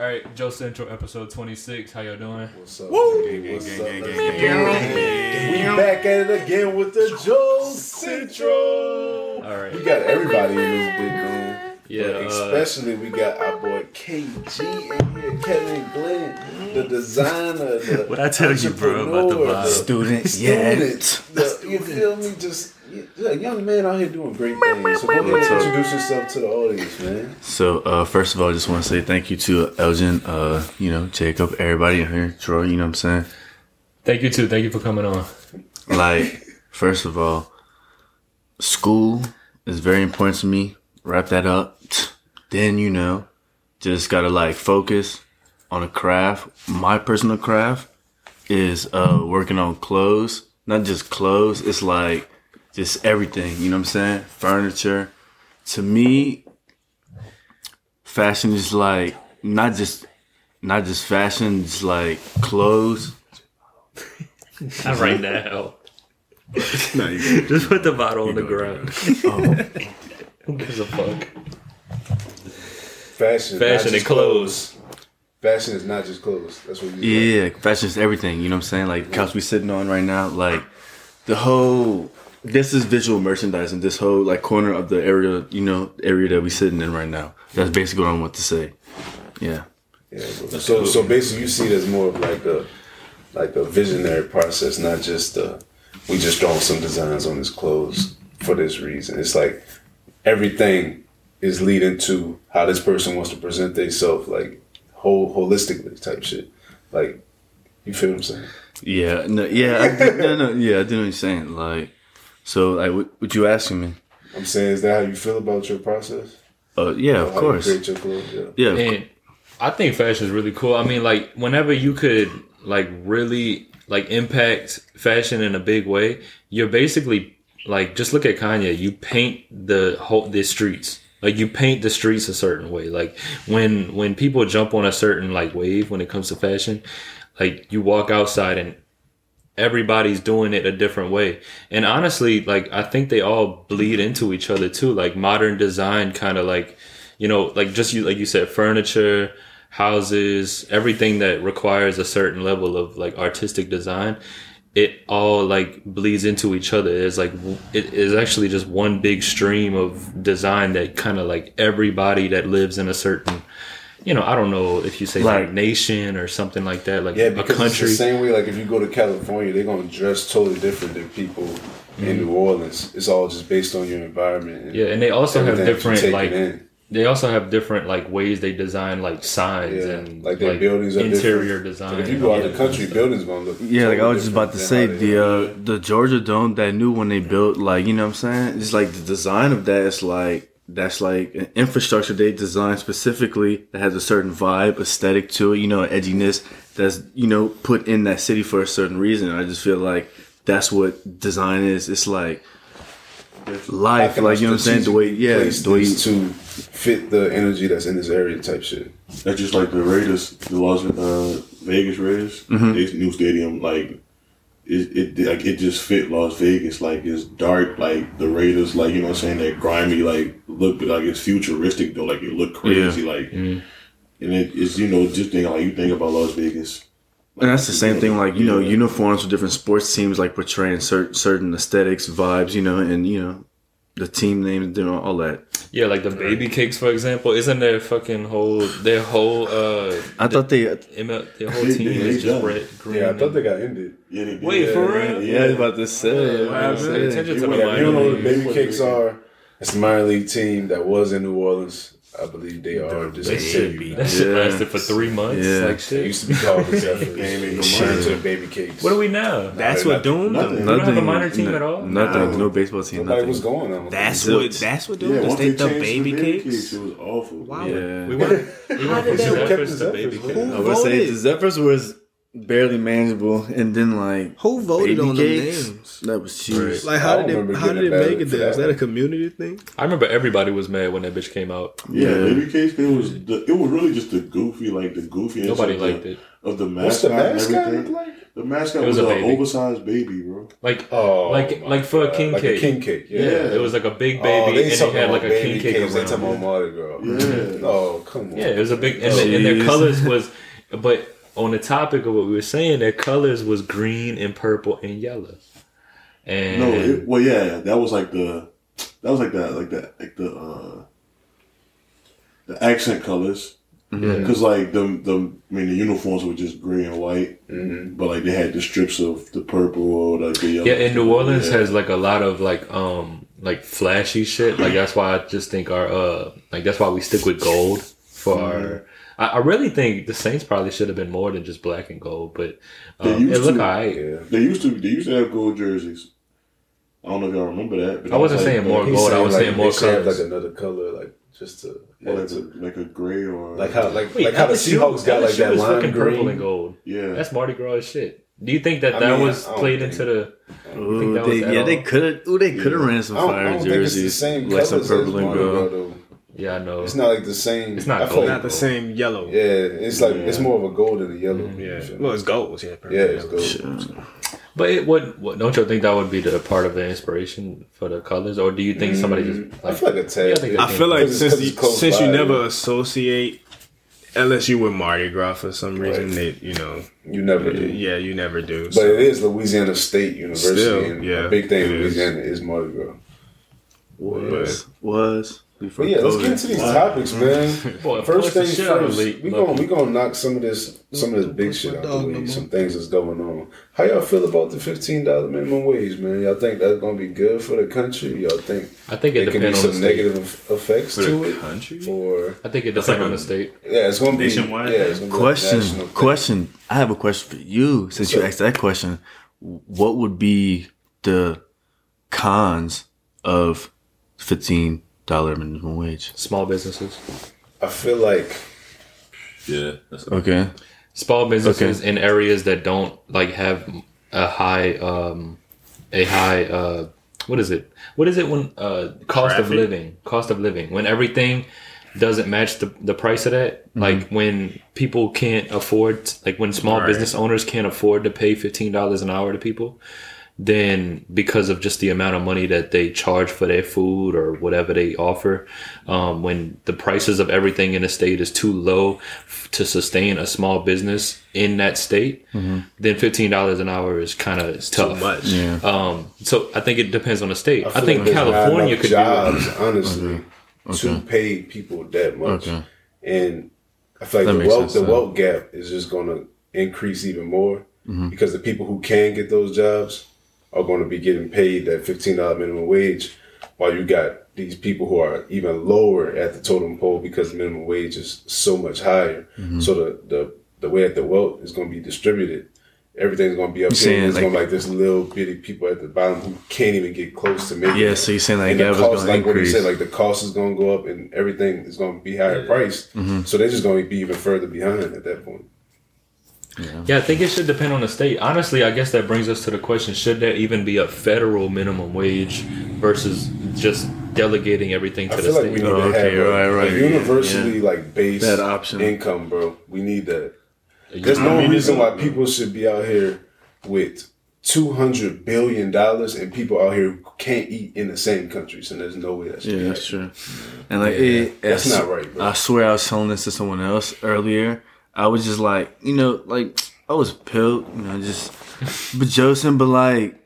All right, Joe Central, episode 26. How y'all doing? What's up? Woo! Gang, What's Gang, up? gang, Let's gang, gang. We back at it again with the Joe Central. All right. We got everybody in this big room. Yeah, But uh, especially we got our boy KG in here, Kevin Glenn, the designer, the What I tell you, bro, about the entrepreneur, vibe? Student, student, the- you feel me? Just a young man out here doing great things. So go ahead and introduce yourself to the audience, man. So, uh, first of all, I just want to say thank you to Elgin, uh, you know, Jacob, everybody in here, Troy, you know what I'm saying? Thank you too. Thank you for coming on. Like, first of all, school is very important to me. Wrap that up. Then, you know, just gotta like focus on a craft. My personal craft is uh working on clothes. Not just clothes, it's like just everything, you know what I'm saying? Furniture. To me, fashion is like not just not just fashion, it's like clothes. Not right now. No, Just put the bottle on the good, ground. Oh. Who gives a fuck? Fashion, Fashion just and clothes. Fashion is not just clothes. That's what you. Yeah, fashion is everything. You know what I'm saying? Like the couch we sitting on right now, like the whole. This is visual merchandising. This whole like corner of the area, you know, area that we're sitting in right now. That's basically what I want to say. Yeah. Yeah, bro. so so basically, you see it as more of like a like a visionary process, not just uh, we just draw some designs on his clothes for this reason. It's like everything is leading to how this person wants to present themselves, like whole holistically type shit. Like you feel what I'm saying? Yeah. No. Yeah. I, no. No. Yeah. I do know what you're saying. Like, so like, what, what you asking me? I'm saying, is that how you feel about your process? Uh, yeah, How of course. create your clothes. Yeah. Yeah. of And I think fashion is really cool. I mean, like whenever you could like really like impact fashion in a big way, you're basically like just look at Kanye. You paint the whole the streets. Like you paint the streets a certain way. Like when when people jump on a certain like wave when it comes to fashion, like you walk outside and everybody's doing it a different way. And honestly, like I think they all bleed into each other too. Like modern design kind of like, you know, like just you like you said furniture, houses, everything that requires a certain level of like artistic design, it all like bleeds into each other. It's like it is actually just one big stream of design that kind of like everybody that lives in a certain you know, I don't know if you say like Like- nation or something like that, like Yeah, a because country. it's the same way. Like if you go to California, they're gonna dress totally different than people Mm-hmm. in New Orleans. It's all just based on your environment. And Yeah, and they also have everything that you different like in. they also have different like ways they design like signs Yeah, and like their buildings are interior different. design. But if you go out Yeah. the country, buildings gonna look. Yeah, like I was just about to say different than how the uh the Georgia Dome that new when they built like you know what I'm saying it's like the design of that is like that's like an infrastructure they designed specifically that has a certain vibe aesthetic to it you know edginess that's you know put in that city for a certain reason I just feel like that's what design is it's like life like you know what I'm saying the way yeah place the way this to fit the energy that's in this area type shit. That's just like the Raiders, the Las uh, Vegas Raiders. Mm-hmm. This new stadium, like it, it, like it just fit Las Vegas. Like it's dark, like the Raiders, like you know what I'm saying. That grimy, like look like it's futuristic though. Like it look crazy, like mm-hmm. and it, it's you know just think like you think about Las Vegas. And that's the same thing, like you know, uniforms for different sports teams, like portraying certain certain aesthetics, vibes, you know, and you know, the team names, you know, all that. Yeah, like the baby cakes, for example. Isn't their fucking whole their whole uh I thought they, yeah, ML, their whole They- team they- is they just red, green. Yeah, I thought they got ended. Yeah, they did. Wait, for real? I was about to say, Wow, I was pay about to say. attention to the you don't know what the Baby. Cakes are, it's the minor league team that was in New Orleans. I believe they are. Just They should be. That shit Yeah. lasted for three months. Yeah. Like They shit. used to be called the Zephyrs. Game Shit minor. to Baby Cakes. What are we now? That's what Doom nothing. do. We don't have a minor team at all? Nothing, No. no baseball team, Nobody nothing. was going on. That's what. That's what Doom Yeah, does. They they the baby the cakes. it was awful. Wow. Yeah. We went. We went did from that- Zephyrs to baby cakes. I would say the Zephyrs was barely manageable, and then like Who voted baby on the names? That was cheese. Like how did it how did getting it make it for there? Is that that a community thing? I remember everybody was mad when that bitch came out. Yeah, Yeah. baby cakes. It was the, it was really just the goofy, like the goofy. Nobody of the, liked it. of the What's mascot. the and mascot everything. like? The mascot It was, was a an oversized baby, bro. Like, Oh, like, like for a God. king like cake. a king cake. Yeah. Yeah, it was like a big Oh, baby, they and they talking had like a king baby cake cakes. They around. talking about it. Mardi Gras. Yeah. Oh, come on. Yeah, it was a big, and, the, and their colors was, but on the topic of what we were saying, their colors was green and purple and yellow. And No, it, well, yeah, that was like the that was like that, like that, like the uh the accent colors. Because like the the I mean the uniforms were just gray and white, but like they had the strips of the purple or like the yellow. yeah, and New Orleans Yeah. has like a lot of like um like flashy shit. Like that's why I just think our uh like that's why we stick with gold for our. I, I really think the Saints probably should have been more than just black and gold, but They um, it used looked to. alright. Yeah. They used to they used to have gold jerseys. I don't know if y'all remember that. But I wasn't that saying more He's gold. I was like saying more they have colors. like another color, like just to, Like, like, like, a, like a gray or like how like Wait, like how the Seahawks got like LSU that is lime fucking purple and gold. yeah. That's Mardi Gras shit. Do you think that I that mean, was played think- into the? Ooh, think that they, was at yeah, they could have. Ooh, they could have ran some I don't, I fire don't think it's the jerseys, same like some purple and gold. Though. Yeah, I know. It's not like the same. It's not I gold. like- Not the same yellow. Yeah, it's like it's more of a gold than a yellow. Mm-hmm. Yeah. Well, it's gold. Yeah. yeah, it's gold. Sure. But it would. What, don't you think that would be the part of the inspiration for the colors, or do you think somebody just mm, I feel like a tad. Yeah, I think bit. I feel like since you, it's close since you by, never associate LSU with Mardi Gras for some reason, Right. they you know you never do. yeah you never do. But So. it is Louisiana State University, Still, and yeah, a big thing in it is. Louisiana is Mardi Gras. Was was before But yeah, let's get into these topics, man. Boy, First things shit out of first, we gonna we gonna knock some of this some of this big shit out the way. Some things that's going on. How y'all feel about the fifteen dollar minimum wage, man? Y'all think that's gonna be good for the country? Y'all think I think it there can be depends on the some state. negative effects For to the it? country? Or I think it depends like on the state. yeah, it's gonna be Nationwide Yeah, it's gonna be a Question, thing. question. I have a question for you. Since you asked that question, what would be the cons of fifteen dollar minimum wage? Small businesses, I feel like Yeah. That's Okay. small businesses in areas that don't like have a high, um, a high. Uh, what is it? What is it when uh, cost of living? Cost of living when everything doesn't match the, the price of that. Like when people can't afford, like when small Right. business owners can't afford to pay fifteen dollars an hour to people, then because of just the amount of money that they charge for their food or whatever they offer, um, when the prices of everything in the state is too low f- to sustain a small business in that state, then fifteen dollars an hour is kind of too tough. much. Yeah. Um, so I think it depends on the state. I, feel think like California enough could do jobs, honestly, to Okay. pay people that much. Okay. And I feel like That the wealth sense, the though. wealth gap is just going to increase even more Mm-hmm. because the people who can get those jobs are going to be getting paid that fifteen dollar minimum wage, while you got these people who are even lower at the totem pole because the minimum wage is so much higher. Mm-hmm. So the the the way that the wealth is going to be distributed. Everything's gonna be up You're here. saying, There's like- gonna be like this little bitty people at the bottom who can't even get close to making. It. Yeah. it. So you're saying like And the that was cost, going to like what you increase? said, like the cost is going to go up and everything is going to be higher priced. Mm-hmm. So they're just going to be even further behind at that point. Yeah, I think it should depend on the state. Honestly, I guess that brings us to the question: Should there even be a federal minimum wage versus just delegating everything I to the feel like state? we need Oh, to okay, have a, right, right, a universally yeah. like based That option. income, bro. We need that. There's You- no mean, reason why people should be out here with two hundred billion dollars and people out here can't eat in the same countries, and there's no way that should Yeah, be that's true. And like, Yeah, it, that's I not right, bro. I swear I was telling this to someone else earlier. I was just like, you know, like I was pilled, you know, just but Joseph, but like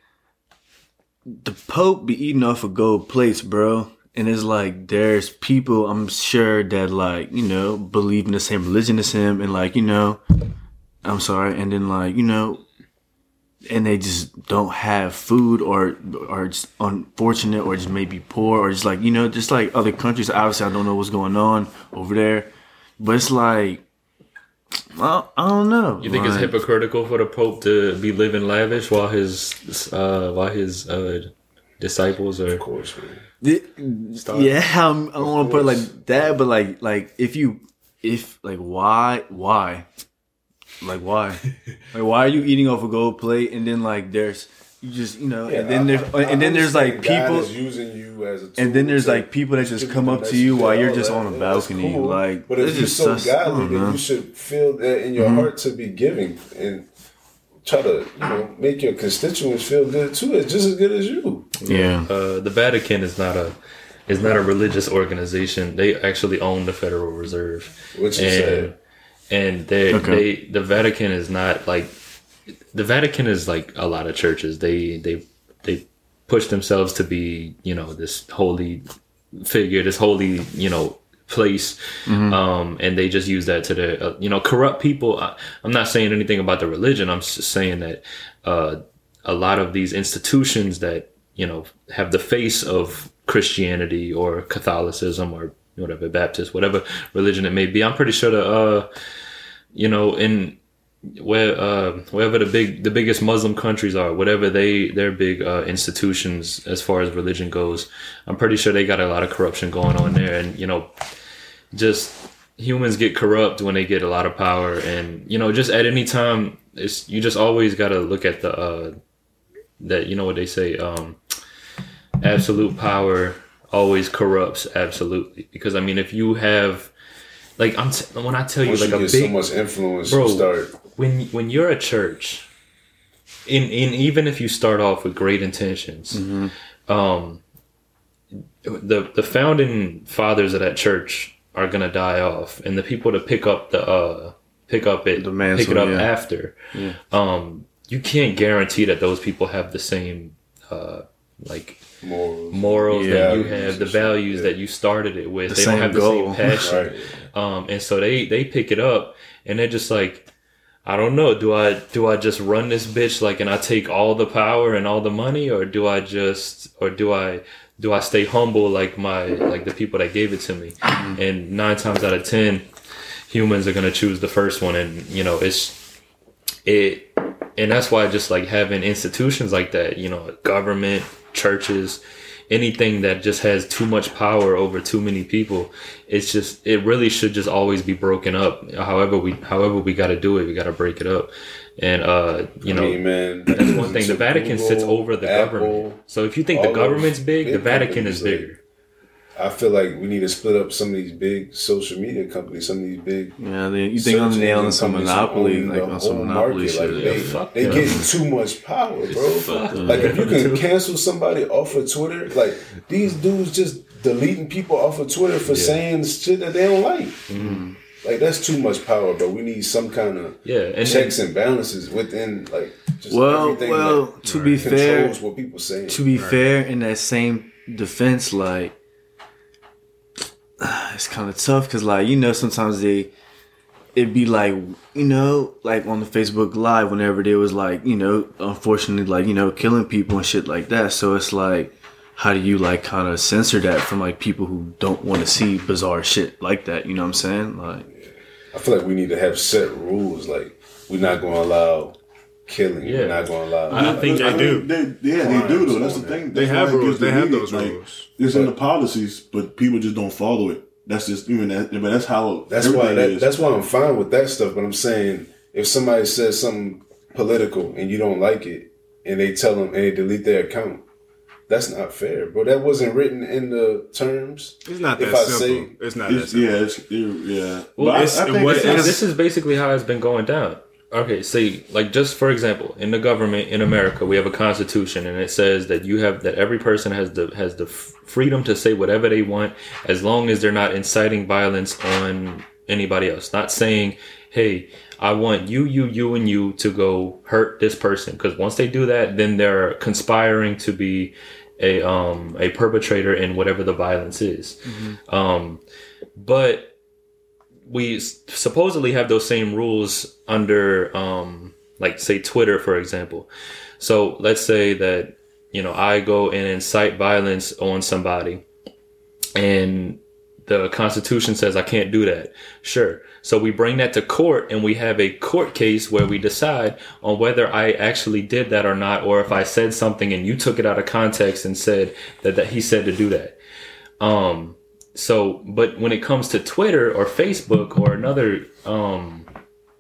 the Pope be eating off of gold plates, bro. And it's like there's people I'm sure that like, you know, believe in the same religion as him and like, you know, I'm sorry, and then like, you know, and they just don't have food or are just unfortunate or just maybe poor or just like you know just like other countries. Obviously i don't know what's going on over there. But it's like i, I don't know You think it's hypocritical for the Pope to be living lavish while his uh, while his uh, disciples are? Of course, man. Yeah I'm, i don't want to put it like that but like like if you if like why why Like why? like why are you eating off a gold plate and then like there's you just you know and then there's and then there's like people using you as a tool and then there's like people that just come up to you while you're just on a balcony. cool. Like, but if it's you're just so sus- godly, don't then you should feel that in your Mm-hmm. heart to be giving and try to you know make your constituents feel good too. It's just as good as you. yeah. Uh, the Vatican is not a is not a religious organization. They actually own the Federal Reserve, Which is and sad. and they Okay. they the Vatican is not like the Vatican is like a lot of churches. They they they push themselves to be you know this holy figure, this holy you know place, um, and they just use that to their uh, you know corrupt people. I, I'm not saying anything about the religion. I'm just saying that uh, a lot of these institutions that you know have the face of Christianity or Catholicism or whatever Baptist, whatever religion it may be. I'm pretty sure the uh, you know in where uh, wherever the big the biggest Muslim countries are, whatever they their big uh, institutions as far as religion goes, I'm pretty sure they got a lot of corruption going on there, and you know, just humans get corrupt when they get a lot of power, and you know, just at any time, it's you just always got to look at the uh, that you know what they say, um, absolute power always corrupts absolutely because I mean if you have like I'm t- when I tell you Once like you a get big so much influence, Bro. start. When when you're a church in in even if you start off with great intentions um the the founding fathers of that church are gonna die off and the people to pick up the uh pick up it The mantle, pick it up yeah. after um you can't guarantee that those people have the same uh like Morals. morals that you have the values Yeah. that you started it with The they don't have the goal. same passion Right. um, and so they they pick it up and they're just like, I don't know, do I do I just run this bitch like and I take all the power and all the money, or do I just or do I do I stay humble like my like the people that gave it to me? Mm-hmm. And nine times out of ten, humans are gonna choose the first one, and you know it's it, and that's why just like having institutions like that, you know, government, churches, anything that just has too much power over too many people it's just it really should just always be broken up. However we however we got to do it we got to break it up. And uh you I know mean, man, that's one thing. The vatican sits over the Apple, government. So if you think the government's big the vatican is bigger I feel like we need to split up some of these big social media companies, some of these big. Yeah, they, you think on the search nail on some monopoly, like the on some monopoly market. shit. Like, yeah. they, fuck they getting too much power, bro. Like if you can cancel somebody off of Twitter, like these dudes just deleting people off of Twitter for saying shit that they don't like. Mm-hmm. Like that's too much power, bro. We need some kind of yeah and checks and balances within like just Well, everything well, that to be fair, what people say. to be fair, in that same defense, like it's kind of tough because, like, you know, sometimes they it'd be like, you know, like on the Facebook Live whenever there was like, you know, unfortunately, like you know, killing people and shit like that. So it's like, how do you like kind of censor that from like people who don't want to see bizarre shit like that? You know what I'm saying? Like, I feel like we need to have set rules. Like we're not going to allow killing. Yeah. We're not going to allow. I think they I do. mean, they, yeah, they do though. That's the thing. They have rules. They have deleted. those Like, rules. It's in the policies, but people just don't follow it. That's just even that. But that's how. That's why. everything That, is. that's why I'm fine with that stuff. But I'm saying if somebody says something political and you don't like it, and they tell them and they delete their account, that's not fair, bro. That wasn't written in the terms. It's not If that I simple. say- it's not that simple. yeah, it's, it, yeah. Well, but it's- I, I think what it's, it And is- this is basically how it's been going down. Okay, see, like just for example, in the government in America, we have a constitution, and it says that you have that every person has the has the freedom to say whatever they want, as long as they're not inciting violence on anybody else. Not saying, "Hey, I want you, you, you, and you to go hurt this person," because once they do that, then they're conspiring to be a um a perpetrator in whatever the violence is. Um, but we supposedly have those same rules under um like say Twitter for example. So let's say that you know I go and incite violence on somebody and the constitution says I can't do that. Sure. So we bring that to court and we have a court case where we decide on whether I actually did that or not or if I said something and you took it out of context and said that, that he said to do that. Um so but when it comes to Twitter or Facebook or another um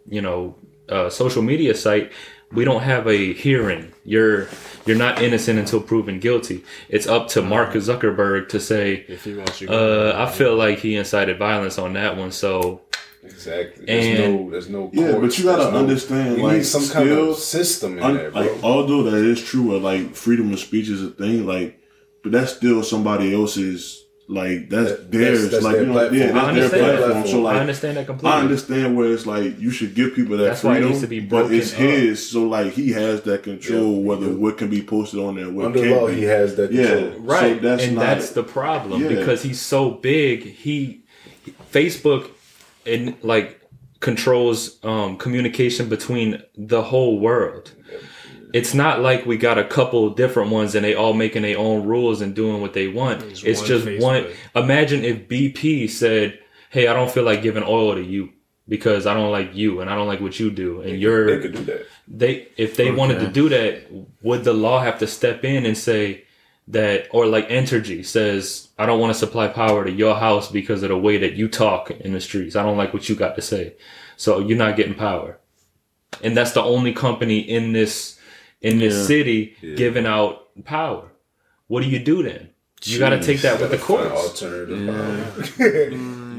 you know uh, social media site, we don't have a hearing. You're you're not innocent until proven guilty. It's up to Mark Zuckerberg to say, If he wants you, uh, I feel like he incited violence on that one. So Exactly. There's And- no. There's no. Yeah, but you gotta there's no- understand, We like, need some kind of system in Un- there, bro. like although that is true, or like freedom of speech is a thing, like, but that's still somebody else's. Like that's That- theirs. that's- that's like their you know, platform. yeah, I that's understand their that. platform. So like, I understand that completely. I understand where it's like you should give people that That's why it freedom, needs to be but it's up. his. So like he has that control Yeah, whether yeah. what can be posted on there, what Under can't law, be. he has that. Yeah. right So that's and not- that's the problem Yeah. because he's so big he facebook and like controls um communication between the whole world it's not like we got a couple different ones and they all making their own rules and doing what they want It's it's, one just one imagine if bp said hey i don't feel like giving oil to you because i don't like you and i don't like what you do and you're They could do that. they if they wanted to do that, would the law have to step in and say that, or like Entergy says, I don't want to supply power to your house because of the way that you talk in the streets. I don't like what you got to say, so you're not getting power. And that's the only company in this in this Yeah. city giving out power. What do you do then? You got to take that with the courts. Alternative. power.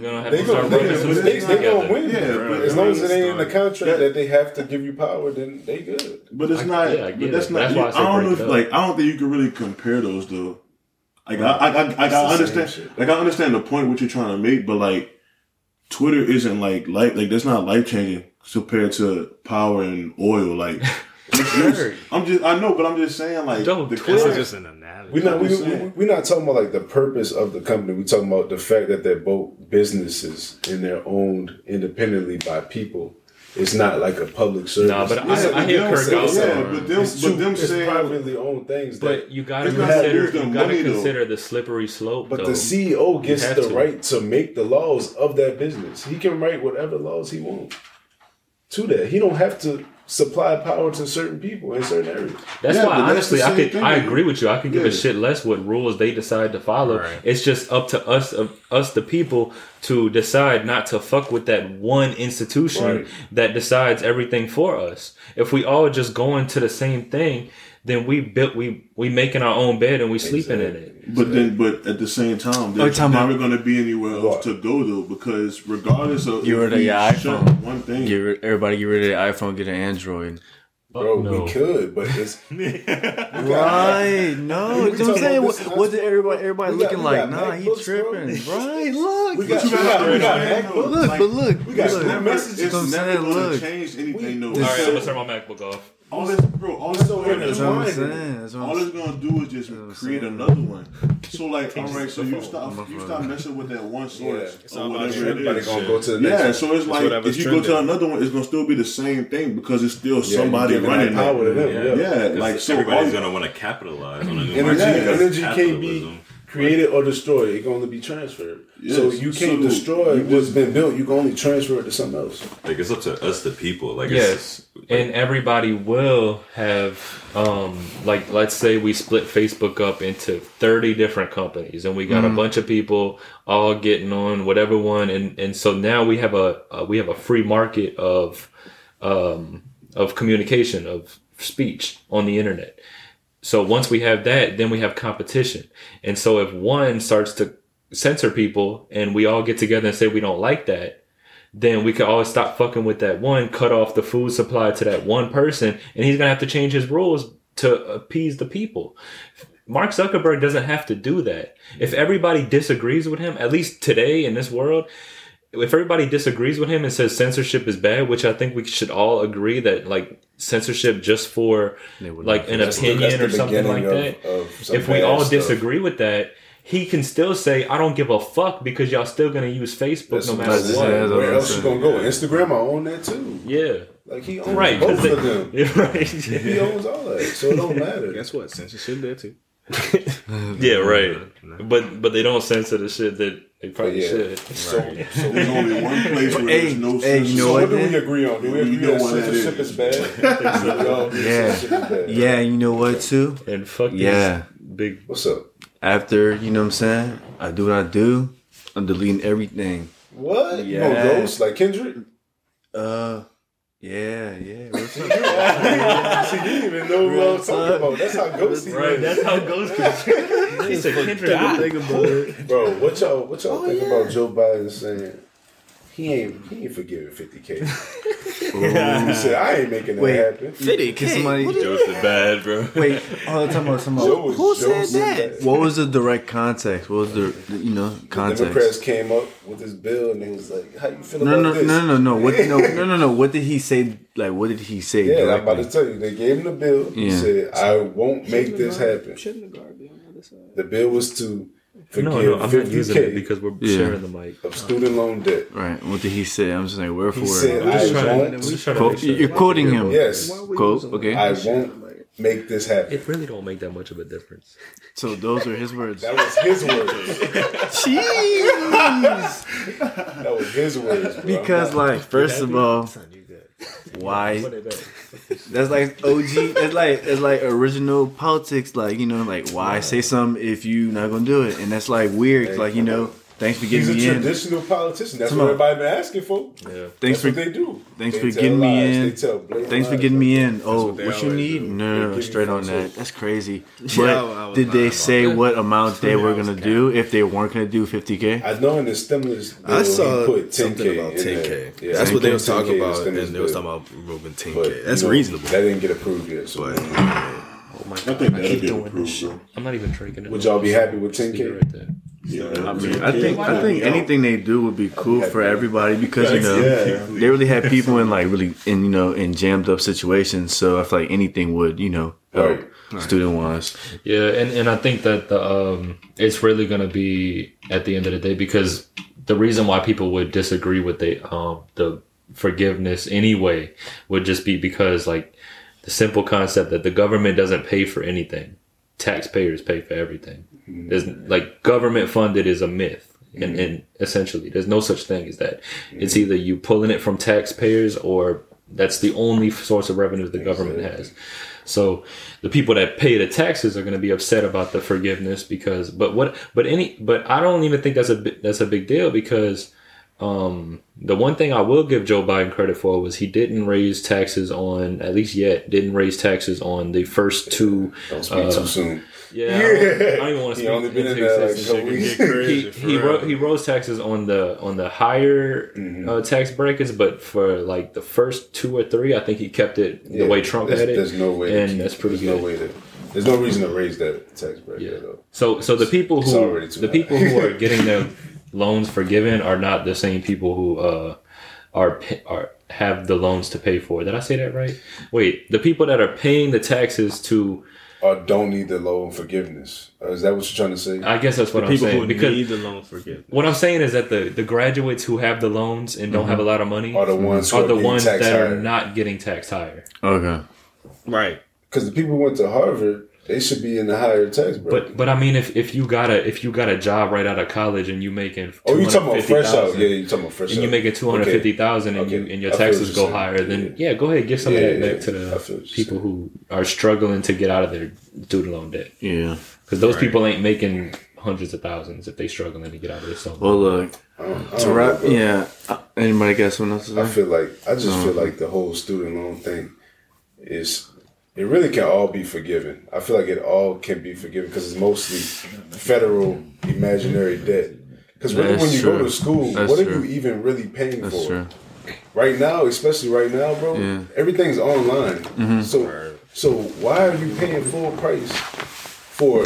You're gonna They gonna, they, they, they gonna win. Yeah, bro. but as long as it ain't in the that- contract that they have to give you power, then they good. But it's I- not. yeah, I but that's it. not. That's why I I, don't know if like I don't think you can really compare those though. Like I, I, I, I, I understand. Like I understand the point what you're trying to make, but like Twitter isn't like life. Like that's not life changing compared to power and oil. Like Sure. I'm just. I know, but I'm just saying like Don't the Twitter- is just an analogy. We're not we, I'm we, saying. we not talking about like the purpose of the company. We're talking about the fact that they're both businesses and they're owned independently by people. It's not like a public service. Nah, but I- It's- I hear you know Kirk what I'm out saying? Yeah, but them, It's but them it's saying privately owned things. But that, you gotta consider the you gotta money, though. consider the slippery slope. but though. the CEO gets the to. right to make the laws of that business. He can write whatever laws he wants to that. He don't have to supply power to certain people in certain areas. That's Yeah, why but that's honestly I could thing, I agree with you. I could give a shit less what rules they decide to follow. Right. It's just up to us of us the people to decide not to fuck with that one institution Right. that decides everything for us. If we all just go into the same thing, then we built we we making our own bed and we sleeping in it. But then, but at the same time, Oh, there's time out. never going to be anywhere else to go though, because regardless of Get if rid of your shut iPhone. one thing, Get rid, everybody get rid of the iPhone, get an Android. Bro, no. we could, but it's Right? No, you know what I'm saying. about What, what did everybody everybody got- looking like? Nah, he MacBooks, bro. tripping. Right? Look, we got, we gotta got, we got understand, look, like, but look, we got look. messages. it's I'm never saying, going to change anything though. All right, I'm gonna turn my MacBook off. All this, bro, all this So going to that's do, That's what I'm saying. That's what all I'm it's gonna do is just create saying. another one. So like, all right, so you stop, you stop messing with that one source it's or whatever it Everybody gonna go to the next Yeah, one. so it's like if you go to another one, it's gonna still be the same thing because it's still Yeah, somebody running that power to that. Yeah. Yeah, Like like so. everybody's all- gonna want to capitalize on a new Energy, energy can't be capitalism. Created or destroyed. It can only be transferred. so you can't so destroy you what's just- been built. You can only transfer it to something else. Like it's up to us, the people. Like Yes, it's, and everybody will have um like let's say we split Facebook up into 30 different companies and we got a bunch of people all getting on whatever one and and so now we have a, uh we have a free market of um of communication of speech on the internet. So once we have that, then we have competition. And so if one starts to censor people and we all get together and say we don't like that, then we could always stop fucking with that one, cut off the food supply to that one person, and he's gonna have to change his rules to appease the people. Mark Zuckerberg doesn't have to do that. If everybody disagrees with him, at least today in this world, if everybody disagrees with him and says censorship is bad, which I think we should all agree that like censorship just for like an opinion or something like beginning that. of- of some if we bad all stuff. disagree with that, he can still say, "I don't give a fuck" because y'all still gonna use Facebook That's no matter what. saying. Where else you gonna go? Instagram, I own that too. Yeah, Like he owns right. 'cause both they- of them. Yeah, right. He owns all that, so it don't matter. Guess what? Censorship there too. yeah, right. But but they don't censor the shit that they probably yeah. should. So, so There's only one place where Hey, there's no hey, you know So what what do we agree on? Do we We agree know that what that censorship is. is bad? We all agree Yeah. censorship is bad. Yeah, you know what too? And fuck these Yeah. big. What's up? After you know what I'm saying, I do what I do. I'm deleting everything. What? You Yeah. gonna ghost like Kendrick? Uh, Yeah, yeah. What's up? See, you didn't even know what I was talking about. That's how ghosty Right, that's how it goes. he said Kendrick. Think about it. Bro, what y'all what y'all oh, think about Joe Biden saying he ain't he ain't forgiving fifty K? he said I ain't making that Wait. happen. Fifty Can somebody Joseph bad, bro. wait? Oh, talking about some. Joe Who said that? What was the direct context? What was the, the you know context? The context? Democrats came up with this bill and they was like, "How you feel No, about no, this?" no, no, no. What? No, no, no, no. What did he say? Like, what did he say? Yeah, I'm about to tell you. They gave him the bill. He said, "I won't make this happen." Shouldn't the guard be on the side? The bill was to forgive No, no, I'm not using it because we're Yeah. sharing the mic. of student loan debt. Right. What did he say? I'm just like word for He said, We're just "I trying to- won't." just trying Quote- sure. you're quoting him. Yes, Quote. Okay. I won't make this happen. It really don't make that much of a difference. So those are his words. That was his words. that was his words. Bro. Because like, first of all, why? That's like OG. That's like it's like original politics. Like you know, like why say something if you not gonna do it? And that's like weird. Like you know, thanks for getting a me in. He's a traditional politician. That's Come what on. everybody been asking for. Yeah. Thanks That's for what they do. thanks They for tell getting me in. They tell blatant Thanks for getting me in. Oh, what what you need? do. No, no, no, straight on that. That's crazy. Yeah, But I was- I was did they say that. what amount they were gonna do if they weren't gonna do 50k? I know in the stimulus bill I saw put 10K something about 10k. Yeah, That's he what they put was talking 10K in the about, and they was talking about removing 10k. That's reasonable. That didn't get approved yet. So Oh my I god, think I that'll keep get doing this approved, shit. I'm not even drinking it. Would y'all be happy with 10K? right there. Yeah, I mean, I think I think anything they do would be cool for everybody because you know they really had people in like really in you know in jammed up situations. So I feel like anything would you know help student wise. Yeah, and, and I think that the um it's really gonna be at the end of the day because the reason why people would disagree with the um the forgiveness anyway would just be because like the simple concept that the government doesn't pay for anything. Taxpayers pay for everything. There's like government funded is a myth. And, and essentially there's no such thing as that. It's either you pulling it from taxpayers or that's the only source of revenue the government has. So the people that pay the taxes are going to be upset about the forgiveness because, but what, but any, but I don't even think that's a that's a big deal because um, the one thing I will give Joe Biden credit for was he didn't raise taxes on at least yet didn't raise taxes on the first two. don't speak too soon. Yeah, I don't, I don't even want to He speak. only been in into there like a existence. couple weeks. he Crazy, he, ro- he rose taxes on the on the higher Mm-hmm. uh, tax brackets, but for like the first two or three, I think he kept it the Yeah, way Trump had it. There's no way, and keep- that's pretty there's good. No way to, there's no reason to raise that tax bracket Yeah. though. So so the people who the high. people who are getting their loans forgiven are not the same people who uh are are have the loans to pay for. Did I say that right? Wait, the people that are paying the taxes to Or don't need the loan forgiveness. Uh, is that what you're trying to say? I guess that's what I'm People saying who because need the loan forgiveness. what I'm saying is that the the graduates who have the loans and don't have a lot of money Are the ones who are are the ones that taxed are not getting taxed higher. Okay. Right. Because the people who went to Harvard, they should be in the higher tax bracket. But but I mean if, if you got a if you got a job right out of college and you making oh, you talking about fresh out? 250,000, Yeah, you talking about fresh and out. you making two hundred fifty thousand and Okay. you and your I taxes go higher, saying. then yeah, go ahead, give some Yeah, of that yeah, back to the what you're people who are struggling to get out of their student loan debt. Yeah. Because those people ain't making hundreds of thousands if they struggling to get out of their student. Well, look. I don't- To wrap. know. Yeah. Uh, Anybody got something else to I feel like I just feel like the whole student loan thing is it really can all be forgiven. I feel like it all can be forgiven because it's mostly federal imaginary debt. Because really, That's when you true. go to school, That's what true. are you even really paying That's for? true. Right now, especially right now, bro, Yeah. everything's online. Mm-hmm. So, so why are you paying full price for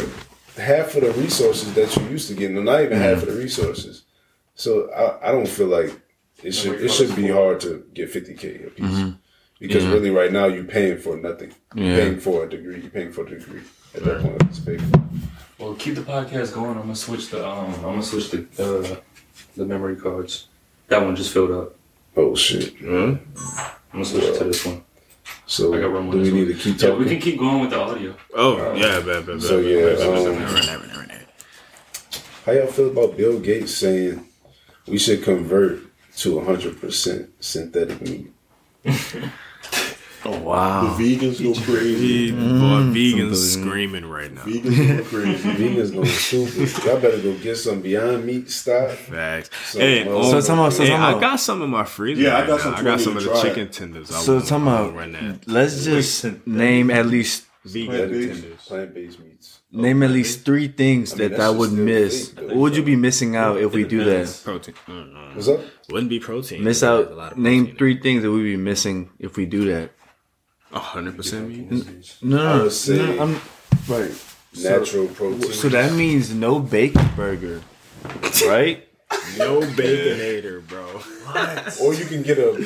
half of the resources that you used to get? No, not even half of the resources. So I, I don't feel like it should it should be hard to get fifty k a piece because Yeah. really right now you're paying for nothing. You're Yeah. paying for a degree. You're paying for a degree at that point. It's paid for. Well, keep the podcast going. I'm gonna switch the um. I'm gonna switch the uh, the memory cards. That one just filled up. Oh shit! I'm gonna switch it to this one. So I got one do we this need one. to keep Yeah, talking? we can keep going with the audio. Oh, yeah, bad, bad, bad. So bad, yeah, bad, bad, um, bad, bad, bad, bad. How y'all feel about Bill Gates saying we should convert to 100% synthetic meat? Oh wow! The vegans go crazy. Boy, Mm-hmm. vegans screaming right now. Vegans go crazy. Vegans going stupid. Y'all better go get some Beyond Meat stock. Facts. Some Hey, motherfucking- So talking about- so Hey, talking I got some in my freezer. Yeah, I got some I got some of the try. chicken tenders. I So won't- talking about run that. let's just name at least Vegan Plant-based? tenders. Plant-based meats. name at least three things I mean, that that I would miss. fake. What would you be missing out if we do that? Protein. Mm, mm. What's up? Wouldn't be protein. Miss There's a lot out. of Name protein. three things that we'd be missing if we do that. A hundred percent vegan. No, I no, would no, I'm right. natural protein. So that means no bacon burger, right? No baconator, bro. What? Or you can get a.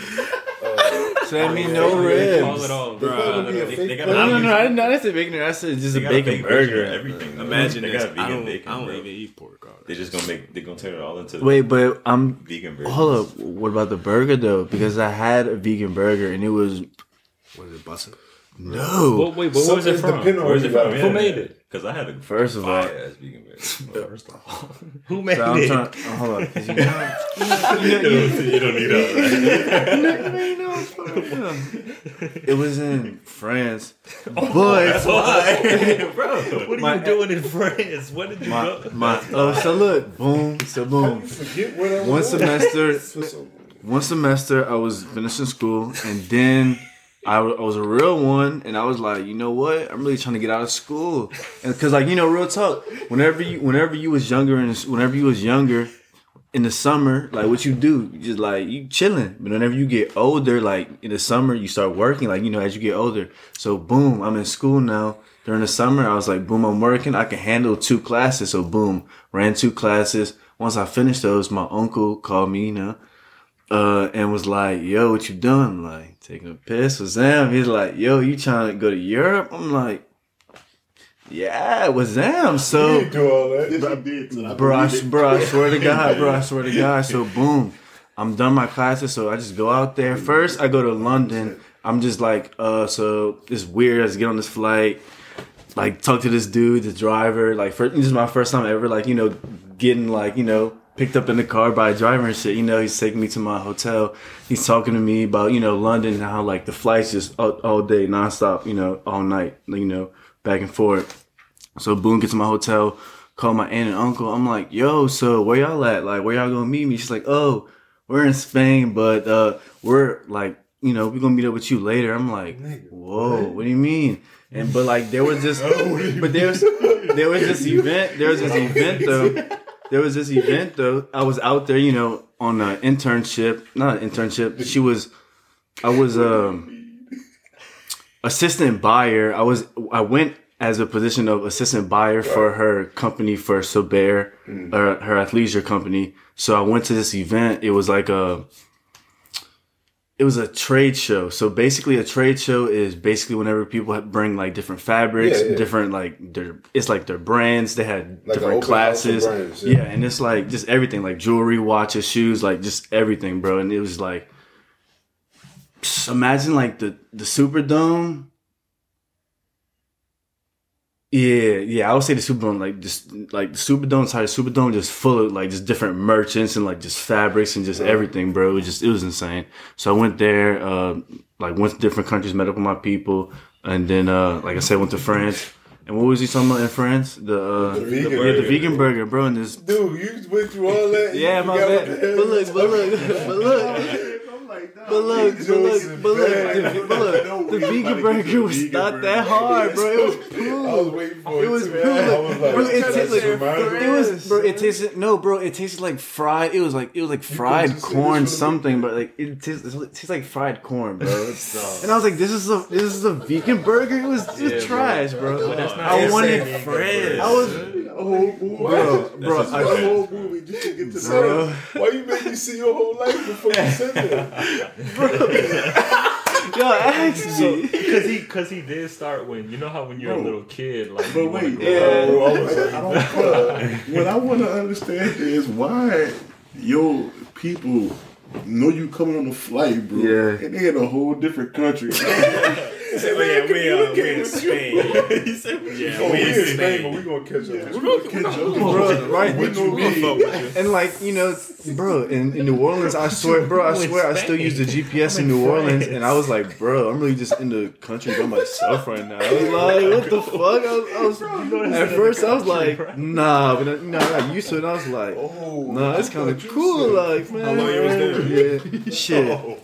So that means no Call ribs. it all, bro. gonna They- they gotta No, no, no. I didn't, I didn't say bacon. I said just a They got a bacon bacon burger. Everything. though. Imagine they this. got I vegan don't, bacon, I don't bro. even eat pork. already. They just gonna make. They're gonna turn it all into Wait, but I'm. vegan version. Hold up. What about the burger though? Because I had a vegan burger and it was Was it busting? no. Well, wait, but where was it from? depend on Where's it from? Who made it? Because I had a First of all- fire ass vegan. First of all, Who made So it? trying. Oh, hold on. 'cause you know, you don't need all that. it was in France, oh, but Why, bro? What are My- you doing in France? What did you my go? my. Oh, so look, boom, so boom. Forget what I was One semester, one semester I was finishing school, and then I, I was a real one, and I was like, you know what? I'm really trying to get out of school, and because like you know, real talk. Whenever you, whenever you was younger, and whenever you was younger, in the summer, like what you do, you just like you chilling. But whenever you get older, like in the summer, you start working. Like you know, as you get older. So boom, I'm in school now. During the summer, I was like, boom, I'm working. I can handle two classes. So boom, ran two classes. Once I finished those, my uncle called me, you know, uh, and was like, "Yo, what you doing?" I'm like, taking a piss with Sam. He's like, "Yo, you trying to go to Europe?" I'm like, "Yeah, with Sam." So. You do all that. Yes, I did. son. I Bro, I, bro, I swear to God, bro, I swear to God. So boom, I'm done my classes, so I just go out there. First, I go to London. I'm just like, uh, so it's weird. I just get on this flight, like talk to this dude, the driver. Like, first, this is my first time ever, like, you know, getting like, you know, picked up in the car by a driver and shit. You know, he's taking me to my hotel. He's talking to me about, you know, London and how like the flights just all, all day, nonstop, you know, all night, you know, back and forth. So boom, get to my hotel, call my aunt and uncle. I'm like, yo, so where y'all at? Like, where y'all gonna meet me? She's like, oh, we're in Spain, but uh, we're like, you know, we're gonna meet up with you later. I'm like, whoa, what do you mean? And but like there was this, but there was there was this event. There was this event though. There was this event though. I was out there, you know, on an internship. Not an internship. She was. I was um assistant buyer. I was. I went as a position of assistant buyer for her company for Sobert, uh, her athleisure company. So I went to this event. It was like a. It was a trade show. So basically, a trade show is basically whenever people bring like different fabrics, Yeah, yeah. different like their. It's like their brands. They had Like different open house of classes. brands, yeah. yeah. and it's like just everything, like jewelry, watches, shoes, like just everything, bro. And it was like, imagine like the the Superdome. Yeah, yeah, I would say the Superdome, like just like the Superdome, sorry, the Superdome, just full of like just different merchants and like just fabrics and just everything, bro. It was just it was insane. So I went there, uh, like went to different countries, met up with my people, and then uh, like I said, went to France. And what was he talking about in France? The uh, The vegan yeah, the burger. vegan burger, bro. And this Dude, you went through all that. yeah, my bad. But look, but look, but look. But look, but look, but look, the, but look, the vegan burger was not that hard, bro. It was I was waiting for It it. was too. cool. I was like, Bro, it tasted like it was, bro. It tasted no, bro. It tasted like fried. It was like it was like fried corn this for the something, but like it tastes, it tastes like fried corn, bro. And I was like, this is a this is a vegan burger. It was just trash, bro. that's not I wanted insane. friends. I was, bro, bro. The I, whole movie just to get to Son, know. Why you make me see your whole life before you said that? yo, ask me. Because he, cause he did start when you know how when you're a little kid, like But wait, Yeah. up. Bro, I was I don't, what I want to understand is why your people know you coming on the flight, bro. Yeah. And they in a whole different country. Oh yeah, we uh, we in Spain. Yeah, Oh, we we in in Spain, Spain. but we gonna catch up. We're gonna catch up. Bro, right? What you mean? And like you know, bro, in, in New Orleans, I swear, bro, I swear, I still use the GPS in New Orleans, and I was like, bro, I'm really just in the country by myself right now. I was like, what the fuck? I was, I was at first, I was like, nah, but you know, I got used to it. and I was like, Oh, nah, it's kind of cool, like, man. How long you was there? Yeah, shit.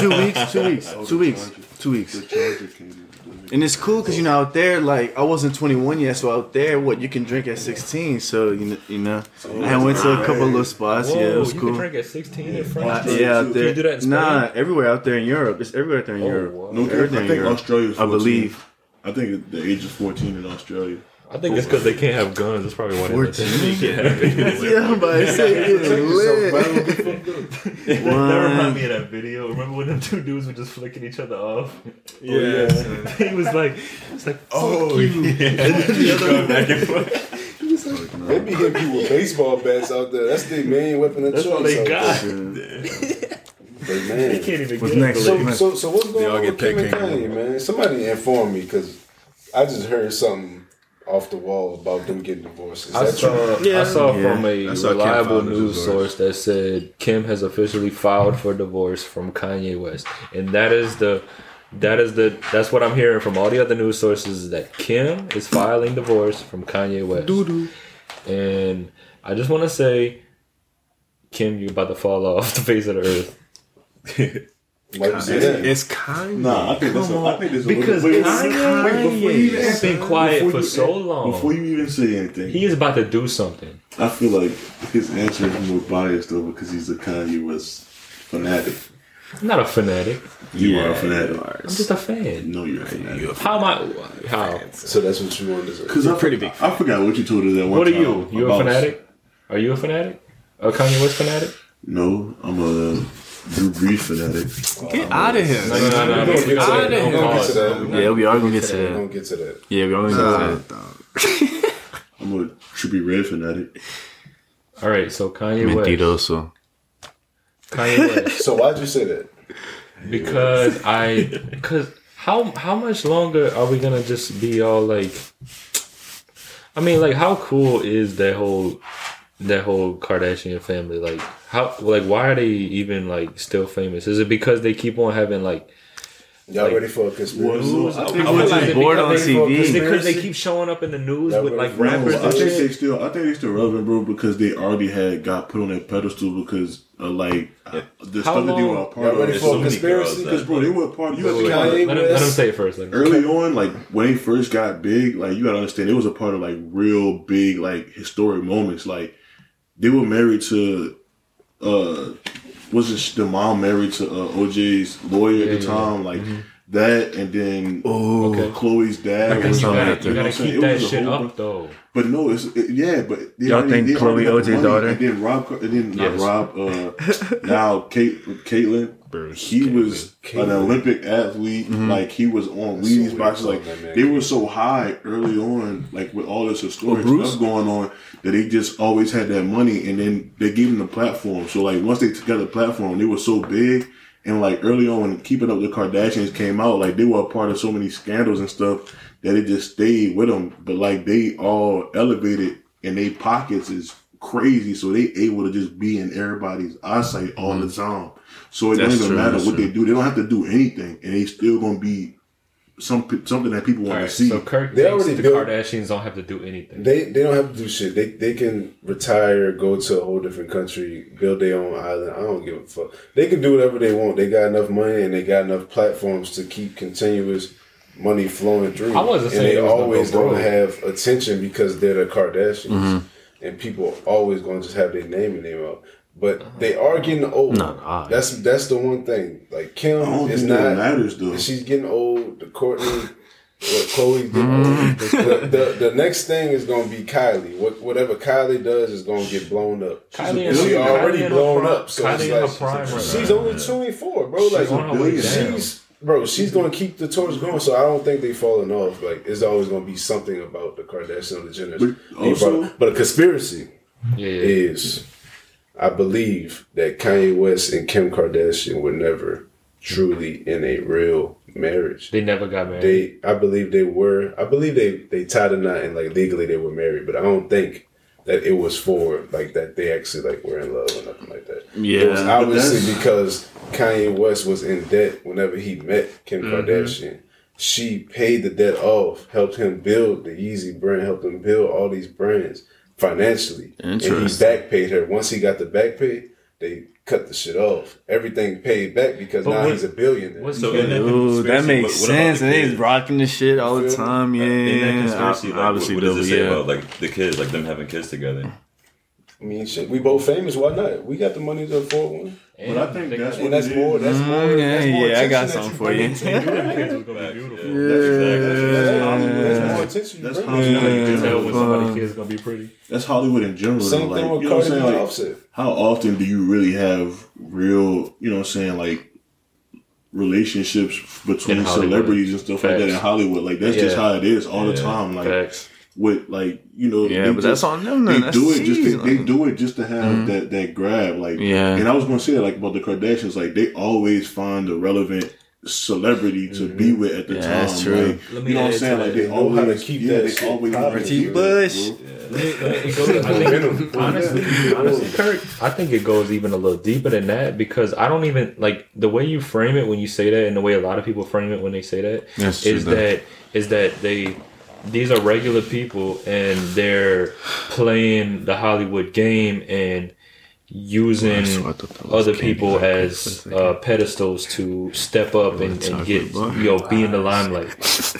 Two weeks, two weeks, two weeks, two weeks. The charger came. And it's cool because you know out there, like I wasn't 21 yet, so out there, what you can drink at 16. So you know, you know, I went to a couple little spots. yeah, it was you cool. can drink at 16 in Uh, France. yeah, out Can there. you do that in Spain? nah, everywhere out there in Europe. It's everywhere out there in Oh, Europe. wow. No, I Everything in think Europe. Australia's I believe. I think the age is 14 in Australia. I think it's because they can't have guns. That's probably why they let them 14. have Yeah, I'm about to say getting lit. That remind me of that video. Remember when them two dudes were just flicking each other off? Yeah. he was like, it's like, Oh, And the other one back and forth. They be hitting people with baseball bats out there. That's their main weapon of That's choice. all they got. there. But They can't even What's get next? up. so, so so what's going all on get with Kim and picked. Kanye, man? Somebody inform me because I just heard something off the wall about them getting divorced. Is I that saw, true? I saw Yeah. from a saw reliable filed a news source that said Kim has officially filed for divorce from Kanye West, and that is the that is the that's what I'm hearing from all the other news sources is that Kim is filing divorce from Kanye West. And I just want to say, Kim, you're about to fall off the face of the earth. Why you say? It's kind. Nah, I think that's a, I think there's a Because little, wait, Kanye wait, before you even has been quiet for you- so long. Before you even say anything, He is about to do something. I feel like his answer is more biased though because he's a Kanye West fanatic. I'm not a fanatic. You are a fanatic. I'm just a fan. No, you're a fanatic. How am I? How? So that's what you wanted to say. Because I'm pretty pretty I forgot what you told us that one What are time you? You a fanatic? Are you a fanatic? A Kanye West fanatic? No, I'm a Drew Brees fanatic. Get out of here. No, no, no, no. We're gonna get to Don't that. We're gonna get to that. We're Yeah, we are gonna get to that. get to that. Yeah, we are gonna get to that. I'm a Trippie Redd fanatic. All right, so Kanye West. Mentiroso. Kanye West. So why'd you say that? Because I, because how how much longer are we gonna just be all like? I mean, like, how cool is that whole that whole Kardashian family? Like, how like why are they even like still famous? Is it because they keep on having like Y'all Like- ready for a conspiracy? news? I I think feel it's like just bored on TV. Because they keep showing up in the news That with like no, rappers I think they still, I think they still relevant, bro, because they already had got put on that pedestal because uh, like uh, the How stuff that they were a part Y'all ready of. for a conspiracy? Because bro, they were a part. You got to Wait, Kanye. Let him, let him say it first. Let him. early on, like when they first got big, like you gotta understand, it was a part of like real big, like historic moments. Like they were married to, uh, was it the mom married to uh, OJ's lawyer Yeah, at the yeah, time? Like that, and then Oh, Okay. Khloé's dad. You was saw like, gotta, you gotta what I'm saying? keep It that shit up bunch- though. But no, it's it, yeah, but they Y'all already, think they Khloé already got the OJ money, daughter? And then Rob, Car- and then Yes. not Rob. Uh, now Kate, Caitlyn. He was an Olympic athlete. Mm-hmm. Like he was on so Wheaties weird boxes. Like man they were so high early on, like with all this oh, historic Oh, Bruce? stuff going on, that they just always had that money, and then they gave them the platform. So like once they got the platform, they were so big. And like early on, when Keeping Up with the Kardashians came out, like they were a part of so many scandals and stuff that it just stayed with them. But like they all elevated, and they pockets is crazy, so they able to just be in everybody's eyesight all the time. So it That's don't even true, matter what true. they do; they don't have to do anything, and they still gonna be some something that people want All to see. so Kirk They already the built- Kardashians don't have to do anything. They they don't have to do shit. They they can retire, go to a whole different country, build their own island. I don't give a fuck. They can do whatever they want. They got enough money and they got enough platforms to keep continuous money flowing through. I wasn't and saying they it was gonna always go gonna have attention because they're the Kardashians, Mm-hmm. And people always gonna just have their name and name out. But uh-huh. they are getting old. Not I. That's that's the one thing. Like Kim I don't is think not that matters though. She's getting old. The Kourtney, what Khloé's getting old. Mm. The, the, the next thing is gonna be Kylie. What whatever Kylie does is gonna get blown up. Kylie and she Kylie already in blown up. So Kylie it's in her like prime right she's now. only twenty four, bro. Like on her way down. she's bro. She's gonna keep the torch going. So I don't think they falling off. Like it's always gonna be something about the Kardashians or the Jenners. But also- but a conspiracy yeah, yeah. is I believe that Kanye West and Kim Kardashian were never truly in a real marriage. They never got married. They, I believe they were. I believe they they tied a knot and like legally they were married, but I don't think that it was for like that they actually like were in love or nothing like that. Yeah, it was obviously because Kanye West was in debt whenever he met Kim Mm-hmm. Kardashian. She paid the debt off, helped him build the Yeezy brand, helped him build all these brands financially. And he back paid her. Once he got the back pay, they cut the shit off. Everything paid back because But now what- he's a billionaire. what's So the- in that Ooh, that makes what- what about sense. the And he's rocking the shit all the time. Yeah, In that conspiracy, like, obviously, what, what does though, it say yeah. about like the kids, like them having kids together? I mean, shit, we both famous. Why not? We got the money to afford one. And But I think they that's got- And that's it more. is. That's more. Mm, that's yeah, more yeah, I got attention that something for bring you. into it. Facts, Yeah. That's Hollywood. That's Yeah. more attention. That's you bring. Hollywood. You can tell when Yeah. somebody's kid's gonna be pretty. That's Hollywood in general. Same though. Like, thing with you know what I'm Cardi saying? and Like, Offset. how often do you really have real, you know what I'm saying, like relationships between In Hollywood. celebrities and stuff like that in Facts. Hollywood? Like that's just Yeah. how it is all the Yeah. time. Like Facts. With like you know, Yeah, they but that's on them. They That's do it just to, they do it just to have mm-hmm. that that grab. Like Yeah. and I was gonna say like about the Kardashians, like they always find a relevant celebrity to be mm-hmm. with at the Yeah, time. that's true. Like, Let me you know what I'm saying? Like that. they They know to always keep yeah, that they shit always popping. keep T. Bush. bro. It I think, honestly, honestly, Kirk, I think it goes even a little deeper than that because I don't even like the way you frame it when you say that, and the way a lot of people frame it when they say that that is that is that they these are regular people and they're playing the Hollywood game and using I thought that was other people as for a second. uh, pedestals to step up and, and get bar. you know be in the limelight.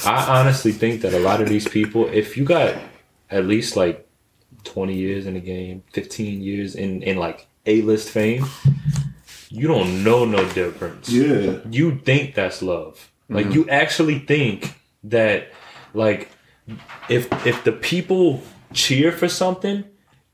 I honestly think that a lot of these people, if you got at least like 20 years in the game, 15 years in, in like A list fame, you don't know no difference. Yeah. You think that's love. Like Mm-hmm. you actually think that like if if the people cheer for something,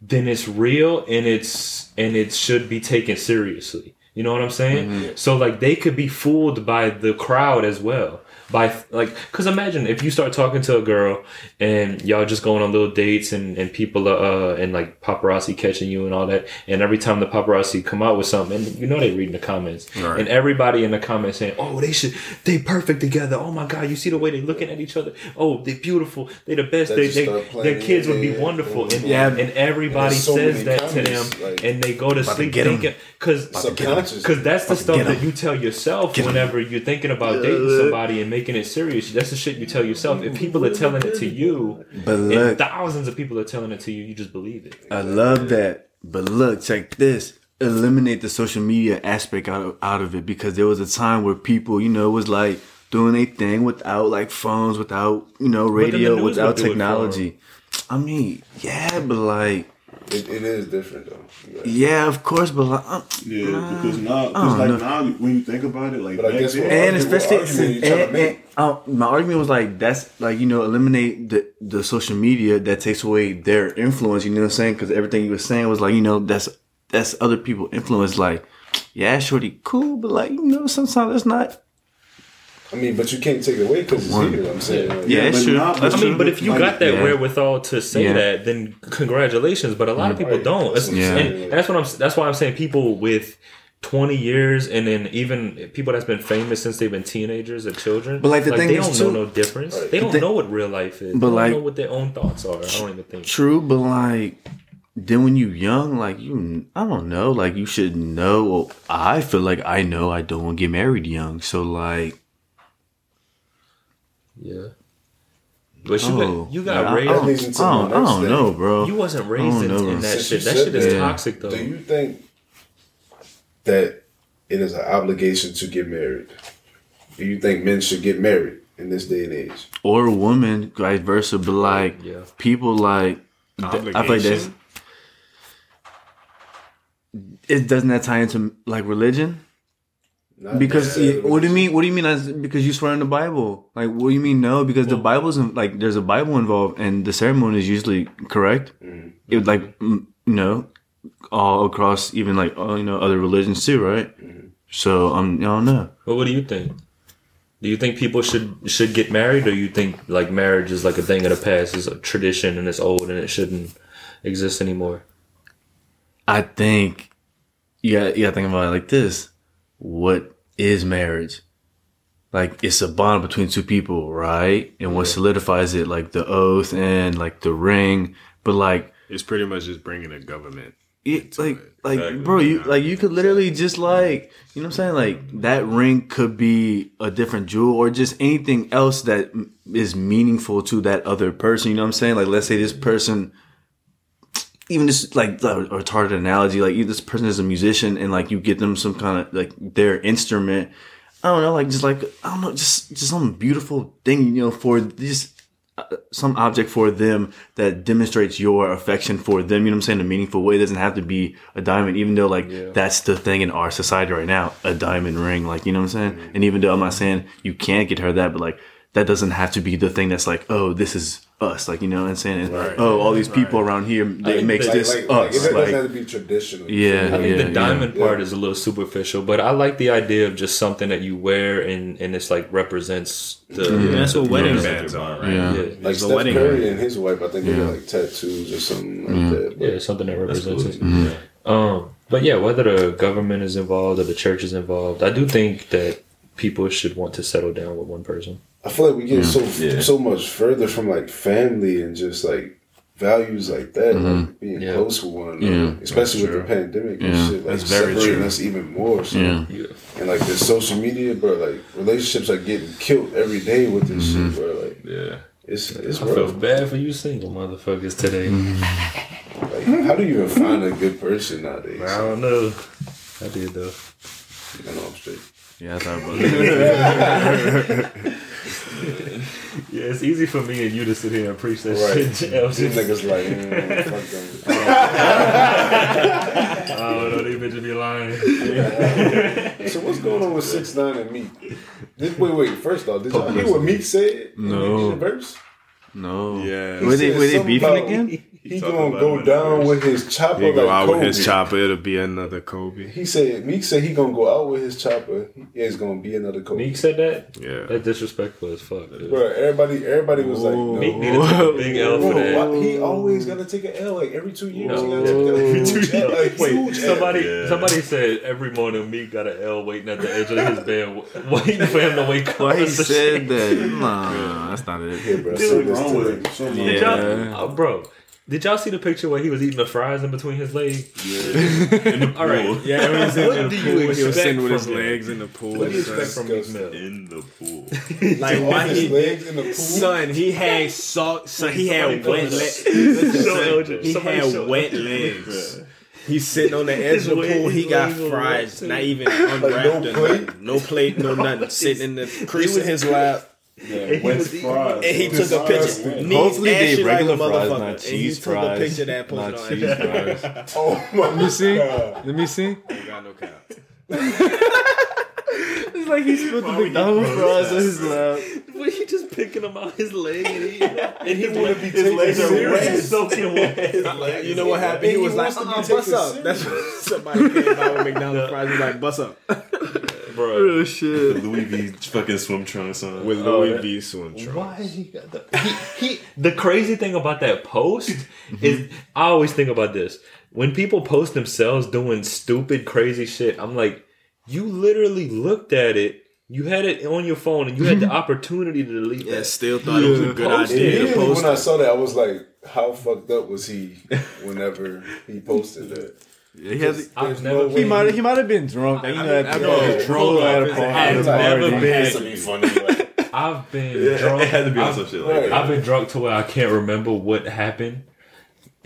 then it's real and it's and it should be taken seriously. You know what I'm saying? Mm-hmm. So like they could be fooled by the crowd as well. By like, cause imagine if you start talking to a girl and y'all just going on little dates and, and people are, uh, and like paparazzi catching you and all that. And every time the paparazzi come out with something, and you know they read in the comments, Right. and everybody in the comments saying, "Oh, they should, they perfect together. Oh my God, you see the way they looking at each other. Oh, they beautiful. They the best. They, they their kids in would be their head. wonderful. And Yeah. and everybody And so says many that to them, like- and they go to sleep get 'em. thinking because because that's the stuff that you tell yourself whenever you're thinking about dating somebody and making it serious. That's the shit you tell yourself. If people are telling it to you, But and thousands of people are telling it to you, you just believe it. I love that. But look, check this. Eliminate the social media aspect out of, out of it because there was a time where people, you know, was like doing a thing without like phones, without you know the radio, without would do it for technology. I mean, yeah, but like, It, it is different though. Yeah, of course, but like, uh, Yeah, because now, because like know. now, when you think about it, like But I back guess then, and What especially argument you and, and, make? uh, my argument was like that's like you know eliminate the the social media that takes away their influence. You know what I'm saying? Because everything you were saying was like you know that's that's other people influence. Like yeah, shorty, cool, but like you know sometimes it's not. I mean, but you can't take it away because it's One. here. I'm saying. Like, Yeah, it's but true. now- That's I mean, but if you like, got that yeah. wherewithal to say Yeah. that, then congratulations. But a lot of people Right. don't. That's, That's what I'm and, that's what I'm. That's why I'm saying people with. 20 years and then even people that's been famous since they've been teenagers or children But, like, the thing they is, don't too- know no difference they don't The know what real life is But, they don't like- know what their own thoughts are i don't even think True, but like then when you young, like you, I don't know, like you should know. Well, I feel like I know I don't want to get married young, so like yeah but you oh, got you got I, I raised don't, leads I don't, I don't know, bro. you wasn't raised in, know, in that Since shit that shit is that, toxic though Do you think that it is an obligation to get married? Do you think men should get married in this day and age? or a woman, vice versa. But like Yeah. people like th- I feel like that's Obligation? it doesn't that tie into like religion Not because necessarily what do you mean what do you mean as because you swear in the bible like what do you mean no because the bible's in, like there's a bible involved and the ceremony is usually correct Mm-hmm. it would like you know all across even like all, you know other religions too right Mm-hmm. so um i don't know Well, what do you think? Do you think people should should get married, or you think like marriage is like a thing of the past, is a tradition and it's old and it shouldn't exist anymore? I think you got you got to think about it like this: what is marriage. Like it's a bond between two people, right? And what solidifies it, like the oath and like the ring. But like It's pretty much just bringing a government. it, like it. like Exactly. bro you like you could literally just like you know what i'm saying like that ring could be a different jewel or just anything else that is meaningful to that other person you know what i'm saying like let's say this person even just like a retarded analogy like you, this person is a musician and like you get them some kind of like their instrument i don't know like just like i don't know just just some beautiful thing you know for just uh, some object for them that demonstrates your affection for them. You know what I'm saying? A meaningful way. It doesn't have to be a diamond, even though like that's the thing in our society right now, a diamond ring. Like, you know what I'm saying? And even though I'm not saying you can't get her that, but like that doesn't have to be the thing that's like, oh, this is us. Like, you know what I'm saying? And, Oh, all these people around here, they, it makes like- this like, like, it us. doesn't have to be traditional. Yeah, I think yeah, the diamond yeah. part is a little superficial, but I like the idea of just something that you wear and and it's like represents the. That's what wedding Yeah. bands are, right? Yeah. Yeah, Like It's a Steph wedding Curry ring. and his wife, I think they got like tattoos or something like that. But yeah, something that represents cool. it. Mm-hmm. Um, but yeah, whether the government is involved or the church is involved, I do think that people should want to settle down with one person. I feel like we get so mm-hmm. Yeah. so much further from like family and just like values like that, like mm-hmm. being Yeah. close with one another, Yeah. especially with True. the pandemic and shit, like That's very separating true. us even more. So. yeah. Yeah. And like the social media, bro, like relationships are getting killed every day with this shit, mm-hmm. bro. Like Yeah. it's it's I feel bad for you single motherfuckers today. Like, how do you even find a good person nowadays? I don't know. I did though. I know I'm straight. Yeah, I thought about that. Yeah, it's easy for me and you to sit here and preach that Right. shit. These niggas like, mm, fuck them. Oh no, these bitches be lying. So what's going on with six nine and Meek? Did, wait, wait. First off, did y'all hear what Meek said? in No. in the verse? No. Yeah. Were they, said were they beefing about- again? He gonna go him in the down with his chopper He go like out Kobe. with his chopper, it'll be another Kobe. He said Meek said he gonna go out with his chopper. It's gonna be another Kobe. Meek said that. Yeah. that disrespectful as fuck. dude. Bro, everybody, everybody was like, no. Meek need to take a big L for that. he always gotta take an L like every two years. No. He gotta take a Every two L, like, Wait, huge L. somebody Yeah. somebody said every morning Meek got an L waiting at the edge of his bed, waiting for him to wake up. Why he said shit. that? Nah, that's not it. Yeah, bro. Dude, wrong with him? Something Did wrong. y'all, Yeah. uh, bro? Did y'all see the picture where he was eating the fries in between his legs? In the All right. Yeah, when he's in What the do you pool, he was expect sitting with from his him? legs in the pool. What do you expect from Meek Mill? In the pool. Like Off why his he legs in the pool. Son, he had salt. Son, he had wet legs. Elgin. He had wet legs. He's sitting on the edge of the pool. He got fries, not even unwrapped. no plate? No plate, no nothing. Sitting in the crease in his lap. Yeah, wet was eating- fries. And he took a picture. Knees Hopefully they ashy like a regular fries, motherfucker. not And he cheese took a fries. picture of that Not cheese on fries. Oh my Let me see. God. Let me see. Ain't got no cap. It's like he spilled the McDonald's fries on his lap. But he just picking him out his leg and eating them. And he wanna be his taken legs are serious. wet, soaking wet. You know what happened? He was like, wants to be uh-uh, bust up. That's what somebody came by with McDonald's fries. He was like, bust up. Bro, Oh shit. Louis V fucking swim trunks on. With Oh, Louis that- V swim trunks. why he got the he, he the crazy thing about that post mm-hmm. is I always think about this. When people post themselves doing stupid crazy shit, I'm like, you literally looked at it, you had it on your phone and you had the mm-hmm. opportunity to delete Yeah, that. still thought it was a good Post idea to Immediately post when I saw that, I was like, how fucked up was he whenever he posted that? Yeah, he has. I've never He might. He might have been drunk. You know, at I the know, at drunk at a off his party. I've never party. been- Has to be funny. Like, I've been It drunk. had to be on I've- some shit like Right. that. I've been drunk to where I can't remember what happened,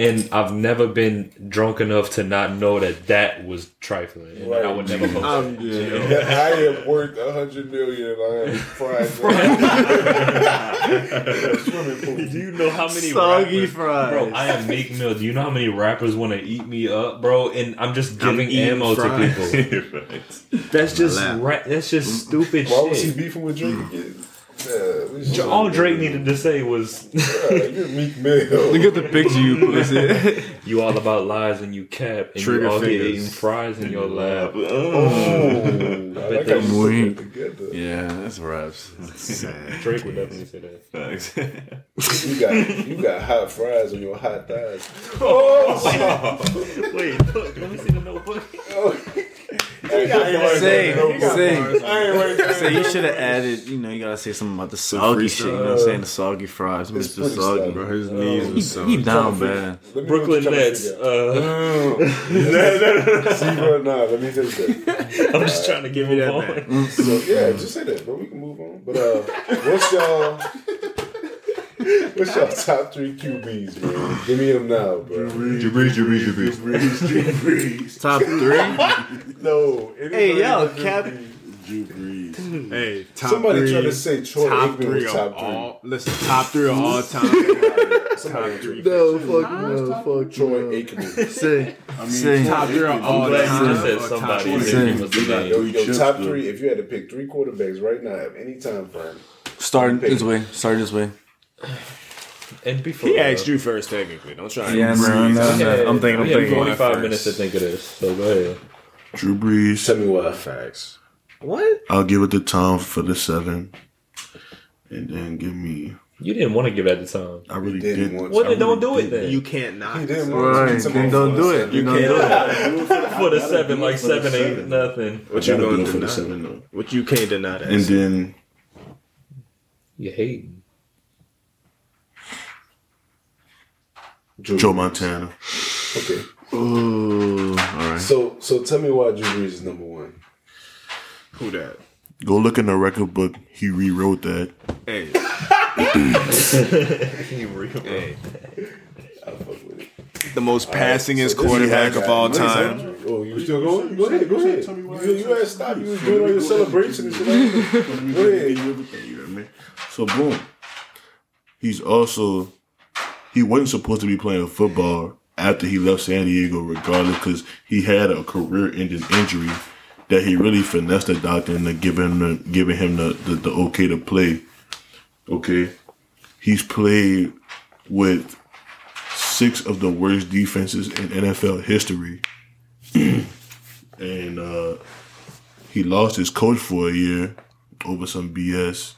and I've never been drunk enough to not know that that was trifling, and I would never post Um, that. I am worth a hundred million. I am fried. Swimming pool. Do you know how many Soggy rappers, fries. bro? I am Meek Mill. Do you know how many rappers want to eat me up, bro? And I'm just I'm giving eating ammo fries. to people. Right. That's just ra- that's just stupid Why was he shit. beefing with Drake again? Yeah, we should- All Drake needed to say was, Yeah, you're Meek Mill. Look at the picture you posted. "You all about lies and you cap, and Trigger you all fingers. get eating fries in your lap." Oh. Oh, I like how you Wink. that together. yeah, that's raps. Drake would definitely say that. Facts. You got you got hot fries on your hot thighs. Oh, oh Wait, look, let me see the notebook. Oh. Say, say, I say you should have added, you know, you gotta say something about the soggy shit, you know what I'm saying? The soggy fries, Mr. Soggy. stuff, Bro, his knees He, was so. he down bad. Let me know Brooklyn what you're trying to Nets. figure out. Uh, See, bro, nah, let me take that. I'm just trying to give me me that that back. So yeah, just say that, but we can move on. But uh, what's y'all? What's y'all top three QBs, man? Give me them now, bro. Drew Brees, Drew Brees, Drew Brees. Drew Brees. Top three? No. Hey, anybody yo, Cap- Brees. Drew Brees. Hey, top Somebody three, tried to say Troy top Aikman three was of top three. all. Listen, top three of all time. Somebody top three. No, fuck no, fuck Troy Aikman. Say, I mean, say. Top three of all glad time. you just said or top somebody. twenty. and then give us. Yo, yo, top three. If you had to pick three quarterbacks right now at any time frame, Start this way, start this way. And before He asked you first, technically. Don't try. Yeah, and no, no, no. I'm thinking, I'm We thinking. 45 first. minutes to think of this, so go ahead. Drew Brees. tell me why. Facts. What? I'll give it to Tom for the seven. And then give me. You didn't want to give at the time. I really Didn't did. want Well, to. then don't do it then. You can't not. He didn't Right, want to. then don't do it. You don't do it. For the seven, like seven, eight, nothing. What you Gotta do going it to for the deny? seven though. What you can't deny that. And then You hate. Joe Montana. Okay. Ooh, alright. So, so tell me why Drew Brees is number one. Who that? Go look in the record book. He rewrote that. Hey. He rewrote hey. I fuck with it. The most passingest So quarterback of all time. Oh, you still going? Go ahead, go ahead. Tell me why. You, you had stop. You was doing all your celebration and shit. like that. Go ahead. You know what I mean? So boom. He's also he wasn't supposed to be playing football after he left San Diego, regardless, because he had a career-ending injury that he really finessed the doctor into giving him the, giving him the, the, the okay to play. Okay, he's played with six of the worst defenses in NFL history, and uh, he lost his coach for a year over some BS.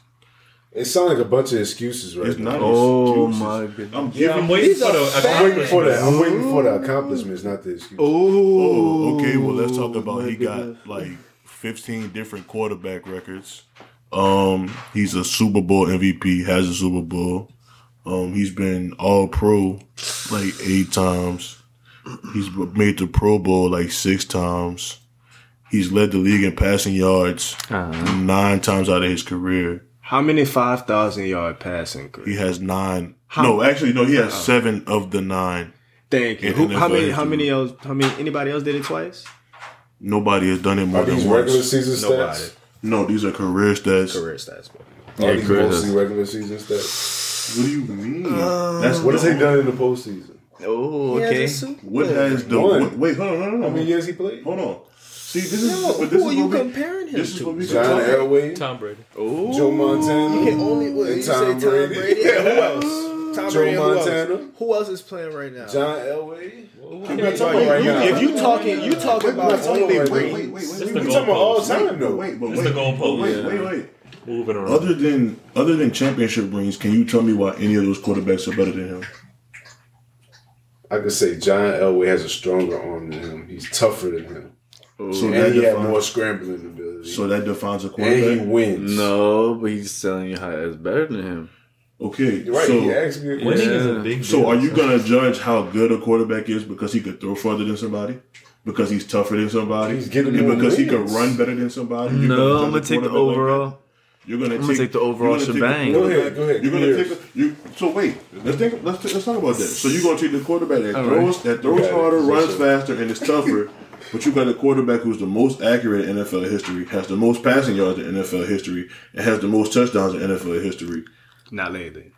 It sounds like a bunch of excuses right It's now. not. Oh excuses. my goodness. I'm Yeah, giving. I'm waiting for the I'm waiting for that. I'm waiting for the accomplishments, not the excuses. Oh, okay. Well, let's talk about he goodness. got like 15 different quarterback records. Um, he's a Super Bowl MVP. Has a Super Bowl. Um, he's been All Pro like eight times. He's made the Pro Bowl like six times. He's led the league in passing yards Uh-huh. nine times out of his career. How many 5,000 yard passing? Chris? He has nine. no, actually, no. He has oh. seven of the nine. Thank you. Who, how many? How many else? How many? Anybody else did it twice? Nobody has done it more Are these than regular once. season Nobody. stats? No, these are career stats. Career stats, bro. Are these Chris mostly is- regular season stats? What do you mean? That's What has he done in the postseason? Oh, okay. What has the One. what, wait? Hold on, hold on, How many years he played? Hold on. See, this is No, but this who is are you what we, comparing him This is to? what we can John talk about. Elway, Tom Brady. Oh, Joe Montana, You can only what, and you say Tom Tom Brady. Brady. and who else? Tom Joe Brady. and Who Montana. else? Who else is playing right now? John Elway. I'm not Bro, talking you- about right you- now. if you talking, you talking We're not about talking only about right rings. now. Wait, wait, wait, It's wait, the We wait, talking about all goalpost. time though. wait, but It's wait, the goalpost. Wait, wait, wait. Moving around. Other than other than championship rings, can you tell me why any of those quarterbacks are better than him? I could say John Elway has a stronger arm than him. He's tougher than him, So that and he had defines, more scrambling ability. so that defines a quarterback. and he wins. No, but he's telling you how it's better than him. Okay, right. so he asked me a Winning question. is Yeah. a big so are you gonna judge how good a quarterback is because he could throw farther than somebody? Because he's tougher than somebody, He's getting and more because he wins. can run better than somebody. You're No, judge I'm gonna take the quarterback like overall. You're gonna I'm take, gonna take the overall you're gonna shebang. the Go ahead, go ahead, You're gonna take a, you. So wait, let's think. Let's let's talk about that. So you're gonna take the quarterback that All throws right. that throws harder, runs sir. faster, and is tougher. But you got a quarterback who's the most accurate in NFL history, has the most passing yards in NFL history, and has the most touchdowns in NFL history. Not lately.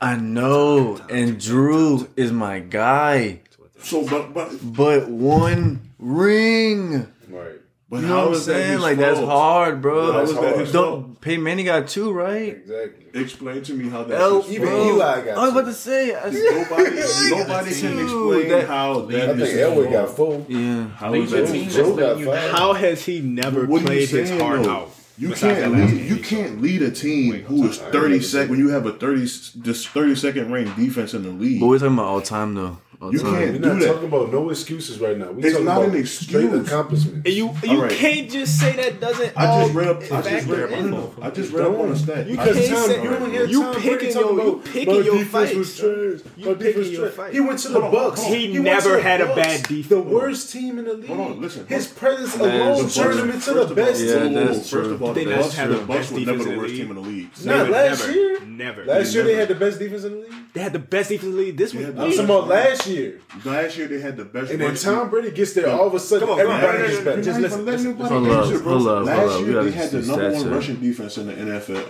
I know, and Drew is my guy, So, but but but one ring. Right. But You know what I'm saying? his Like that's hard, bro. How is That's that hard. Don't pay Manning got two, right? Exactly. Explain to me how that's L, his Even fault. bro. Eli got I was about to say. I, Nobody, nobody can explain that- how that I think Elway got four. yeah. How Lead is that team Joe that's got five. How has he never What are you played his saying, heart out? You can't lead. You can't lead a team who is I ain't thirty never when you have a thirty this thirty second ranked defense in the league. But we're talking about all time though. all You time. can't We're do not that. talking about no excuses right now. We It's not about an straight excuse. accomplishment. And you you All right. can't just say that doesn't. I just read up. I just factor read up. I just read up on a stat. You can't just- Tom, say- you don't hear you Tom picking talking your- you about, picking "My your defense fights, was son. You My picking defense your trash." fights. He went to the Hold Bucks. He never had a bad defense. The worst team in the league. Hold on, listen. His presence That is alone turned him into the First of best Yeah, team. that's First true. of all, They the never Bucks, had the the Bucks best were never defense the in the worst league. team in the league. Not last never, year. Never. Last year they had the best defense in the league. They had the best defense in the league. This week, was had I'm talking about last year. Last year they had the best. And then rush Tom Brady gets there, all of a sudden Come on, everybody No, no, gets no, no, better. Just listen, even listen, Hold up, hold up, Last hold up. We year they had the number one here. rushing defense in the NFL.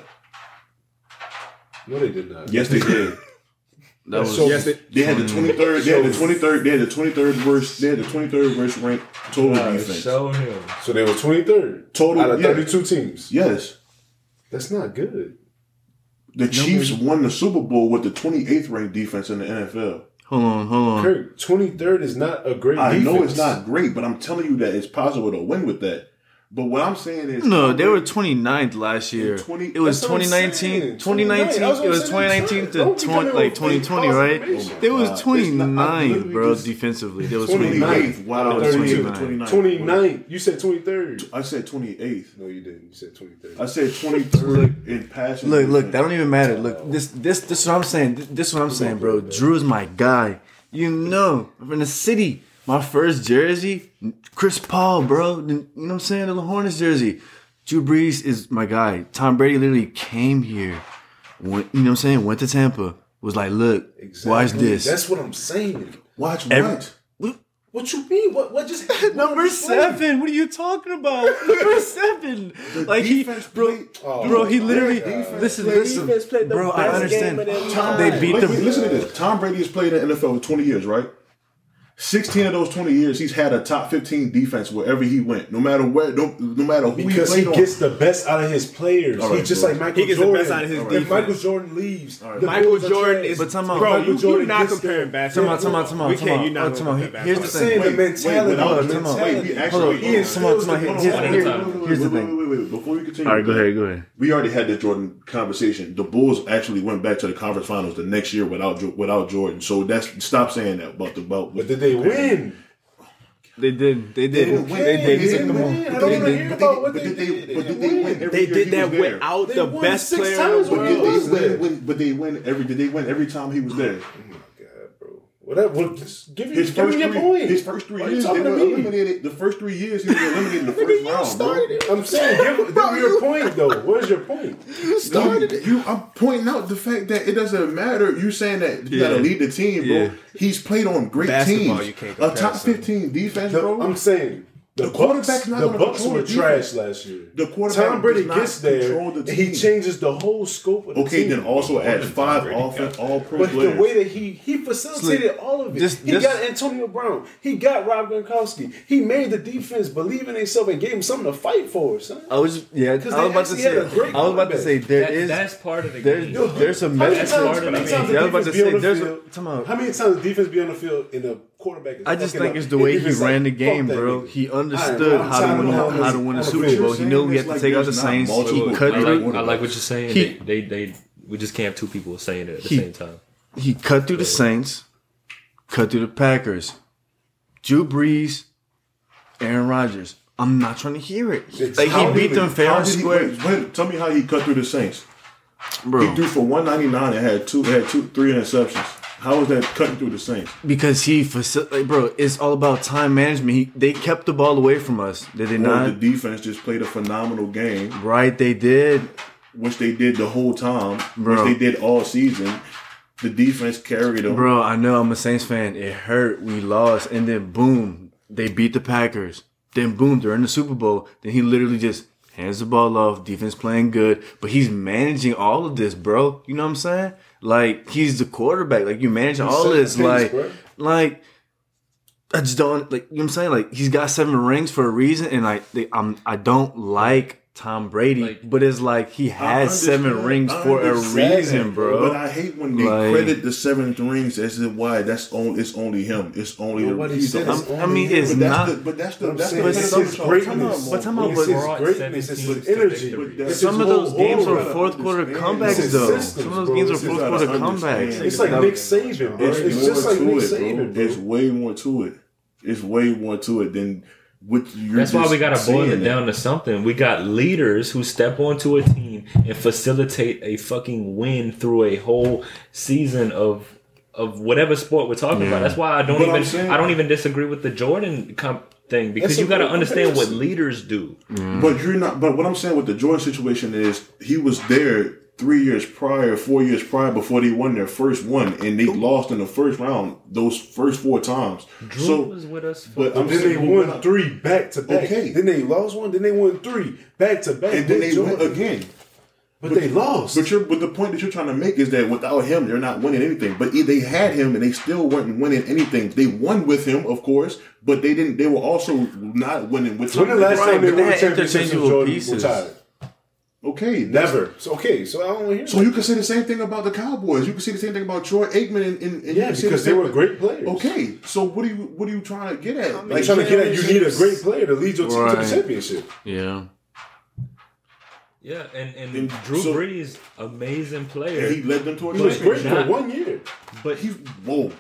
No, they did not. Yes, they did. That was So- Yes, they, They had the hmm. twenty third. They had the twenty third. They had the twenty third worst. They had the twenty third worst ranked total defense. Show him. So they were 23rd Total, out of yeah. 32 teams. Yes, That's not good. the Chiefs won the Super Bowl with the twenty eighth ranked defense in the NFL. hold on, hold on. Kirk, 23rd is not a great I defense. know it's not great, but I'm telling you that it's possible to win with that. But what I'm saying is, No, they were 29th last year. 20 it was That's what I'm 2019, 2019. 29. It was 2019 to 20, like 2020, false right? information. They was God, it's not- I 29th, bro. just- Defensively, they was 29th. 29th. Wow, Out of 32 32. 29. 29. You said 23rd. I said twenty eighth. No, you didn't. You said 23rd. I said twenty third in passing. Look, look, that don't even matter. Look, this, this, this is what I'm saying. This is what I'm saying, bro. Drew is my guy. You know, I'm in the city. My first jersey, Chris Paul, bro. You know what I'm saying? The Hornets jersey. Drew Brees is my guy. Tom Brady literally came here. Went, you know what I'm saying? Went to Tampa. Was like, look, watch this. That's what I'm saying. Watch Every- what? What- What you mean? What what just happened? Number seven. What are you talking about? Number seven. Like he, defense bro, Oh, bro. He literally. defense Listen, listen, the bro. I understand. Tom, They beat wait, listen to this. Tom Brady has played in the NFL for 20 years, right? 16 of those 20 years, he's had a top 15 defense wherever he went. No matter where, no, no matter who Because he he played on. gets the best out of his players. All right, He's just bro. like Michael Jordan. He gets the best out of his if defense. Michael Jordan leaves, the Michael Jordan is. But time out. bro, Michael you, Jordan you're not comparing there. Come basketball. on, come on, come on, We come can't. on. You're not Oh, gonna come on. compare Here's the I'm basketball. saying thing. the mentality. without- the come on. mentality. Wait, we Hold actually. on, He come on, instills come on. the- Here's, hold on, here's, hold on. here's, here's the wait, thing. Wait, wait, wait. Before we continue, All right, go ahead, go ahead. We already had this Jordan conversation. The Bulls actually went back to the conference finals the next year without without Jordan. So that's stop saying that about the about. But did they win? They did. They did. They They did. didn't Come on. win. I But don't they did- but they- what but did they- but did they win. win They did that without They the best player in the when But did was they win, win? But they win every. Did they win every time he was there? Mm-hmm. God, bro. Whatever. Well, just give, you, His give first me your three, point. his first three Why you years, they talking to were me? eliminated. The first three years, he was eliminated in the first You round, bro. started it. I'm saying, give, give me your point, though. Where's your point? You started it. You, I'm pointing out the fact that it doesn't matter. You saying that you Yeah. gotta lead the team, bro. Yeah. He's played on great Basketball, teams. you can't a top 15 defense, The- bro. I'm saying the, The Bucks, quarterback's not the gonna Bucks control were the trash last year. The quarterback Tom Brady gets there, the and he changes the whole scope of the team. okay, team. then also add five Brady offense, all pro But the way that he he facilitated all of it, This- he this- got Antonio Brown, he got Rob Gronkowski, he made the defense believe in themselves and gave him something to fight for, son. I was yeah. I was 'Cause about to say. had I was about to say there That- is. that's part of the There's game. there's a How many times, part of how many the times the I was about defense to be on say the field? Come. How many times the defense be on the field and the quarterback is I just think up? it's the way And he defense ran the game, bro. nigga. He understood right, how to win. tired of How to win a I'm Super. Bowl. He knew he had to Like, take out the Saints. He cut I quarterbacks. through. like, I like what you're saying. He- they, they, they, we just can't have two people saying it at the He- same time. He cut through the Saints, cut through the Packers, Drew Brees, Aaron Rodgers. I'm not trying to hear it. It's Like he beat them fair and did he- square, wait, wait, tell me how he cut through the Saints. bro. He threw for 199 and had two, had two, three interceptions. How was that cutting through the Saints? Because he facil- like, bro, it's all about time management. He, they kept the ball away from us. Did they Or not? the defense just played a phenomenal game, right, they did. which they did the whole time, Bro. which they did all season. The defense carried them. Bro, I know I'm a Saints fan. It hurt. We lost. And then boom, they beat the Packers. Then boom, they're in the Super Bowl. Then he literally just hands the ball off. Defense playing good. But he's managing all of this, bro. You know what I'm saying? Like he's the quarterback. Like you managing all this. Like, bro. like I just don't like you know what I'm saying? Like he's got seven rings for a reason and I they, I'm I don't like Tom Brady, Like- but it's like he has seven rings for a reason, bro. But I hate when they Like- credit the seventh rings as if why that's on. It's only him. It's only Nobody he's said the- it's I mean, only it's but not- That's the, but that's the I'm that's saying the it's that's his greatness. But time out, It's his greatness. It's 17 energy. victory. But Some of those games aura. are fourth quarter comebacks, though. Some of those games are fourth quarter comebacks. It's like That- Nick Saban, bro. It's, It's just like to Nick Saban, bro. bro. It's way more to it. It's way more to it than what you're. That's why we gotta boil it down to something. We got leaders who step onto a team and facilitate a fucking win through a whole season of of whatever sport we're talking about. That's why I don't But even I don't even disagree with the Jordan comp thing because That's you got to understand what leaders do. But you're not. But what I'm saying with the Jordan situation is he was there three years prior, four years prior before they won their first one, and they lost in the first round those first four times. Drew so, was with us. For, but I'm Then they won when three back to back. Okay. Then they lost one. Then they won three back to back. and then they went Jordan. again. But they lost. But you're, but the point that you're trying to make is that without him, they're not winning anything. But they had him, and they still weren't winning anything. They won with him, of course, but they didn't. They were also not winning with. when the last time they they won a had championship since Jordan pieces. retired? Okay, Never. So, okay, so I don't hear So you can say the same thing about the Cowboys. You can say the same thing about Troy Aikman, and, and, and Yeah, can say the because they same- were great players. Okay, so what are you what are you trying to get at? I'm trying to get at you need a great player to lead your team to Right. the championship. Yeah. yeah, and and, And Drew so- Brees, amazing player. And he led them to a He was great championship. for one year. but He whoa.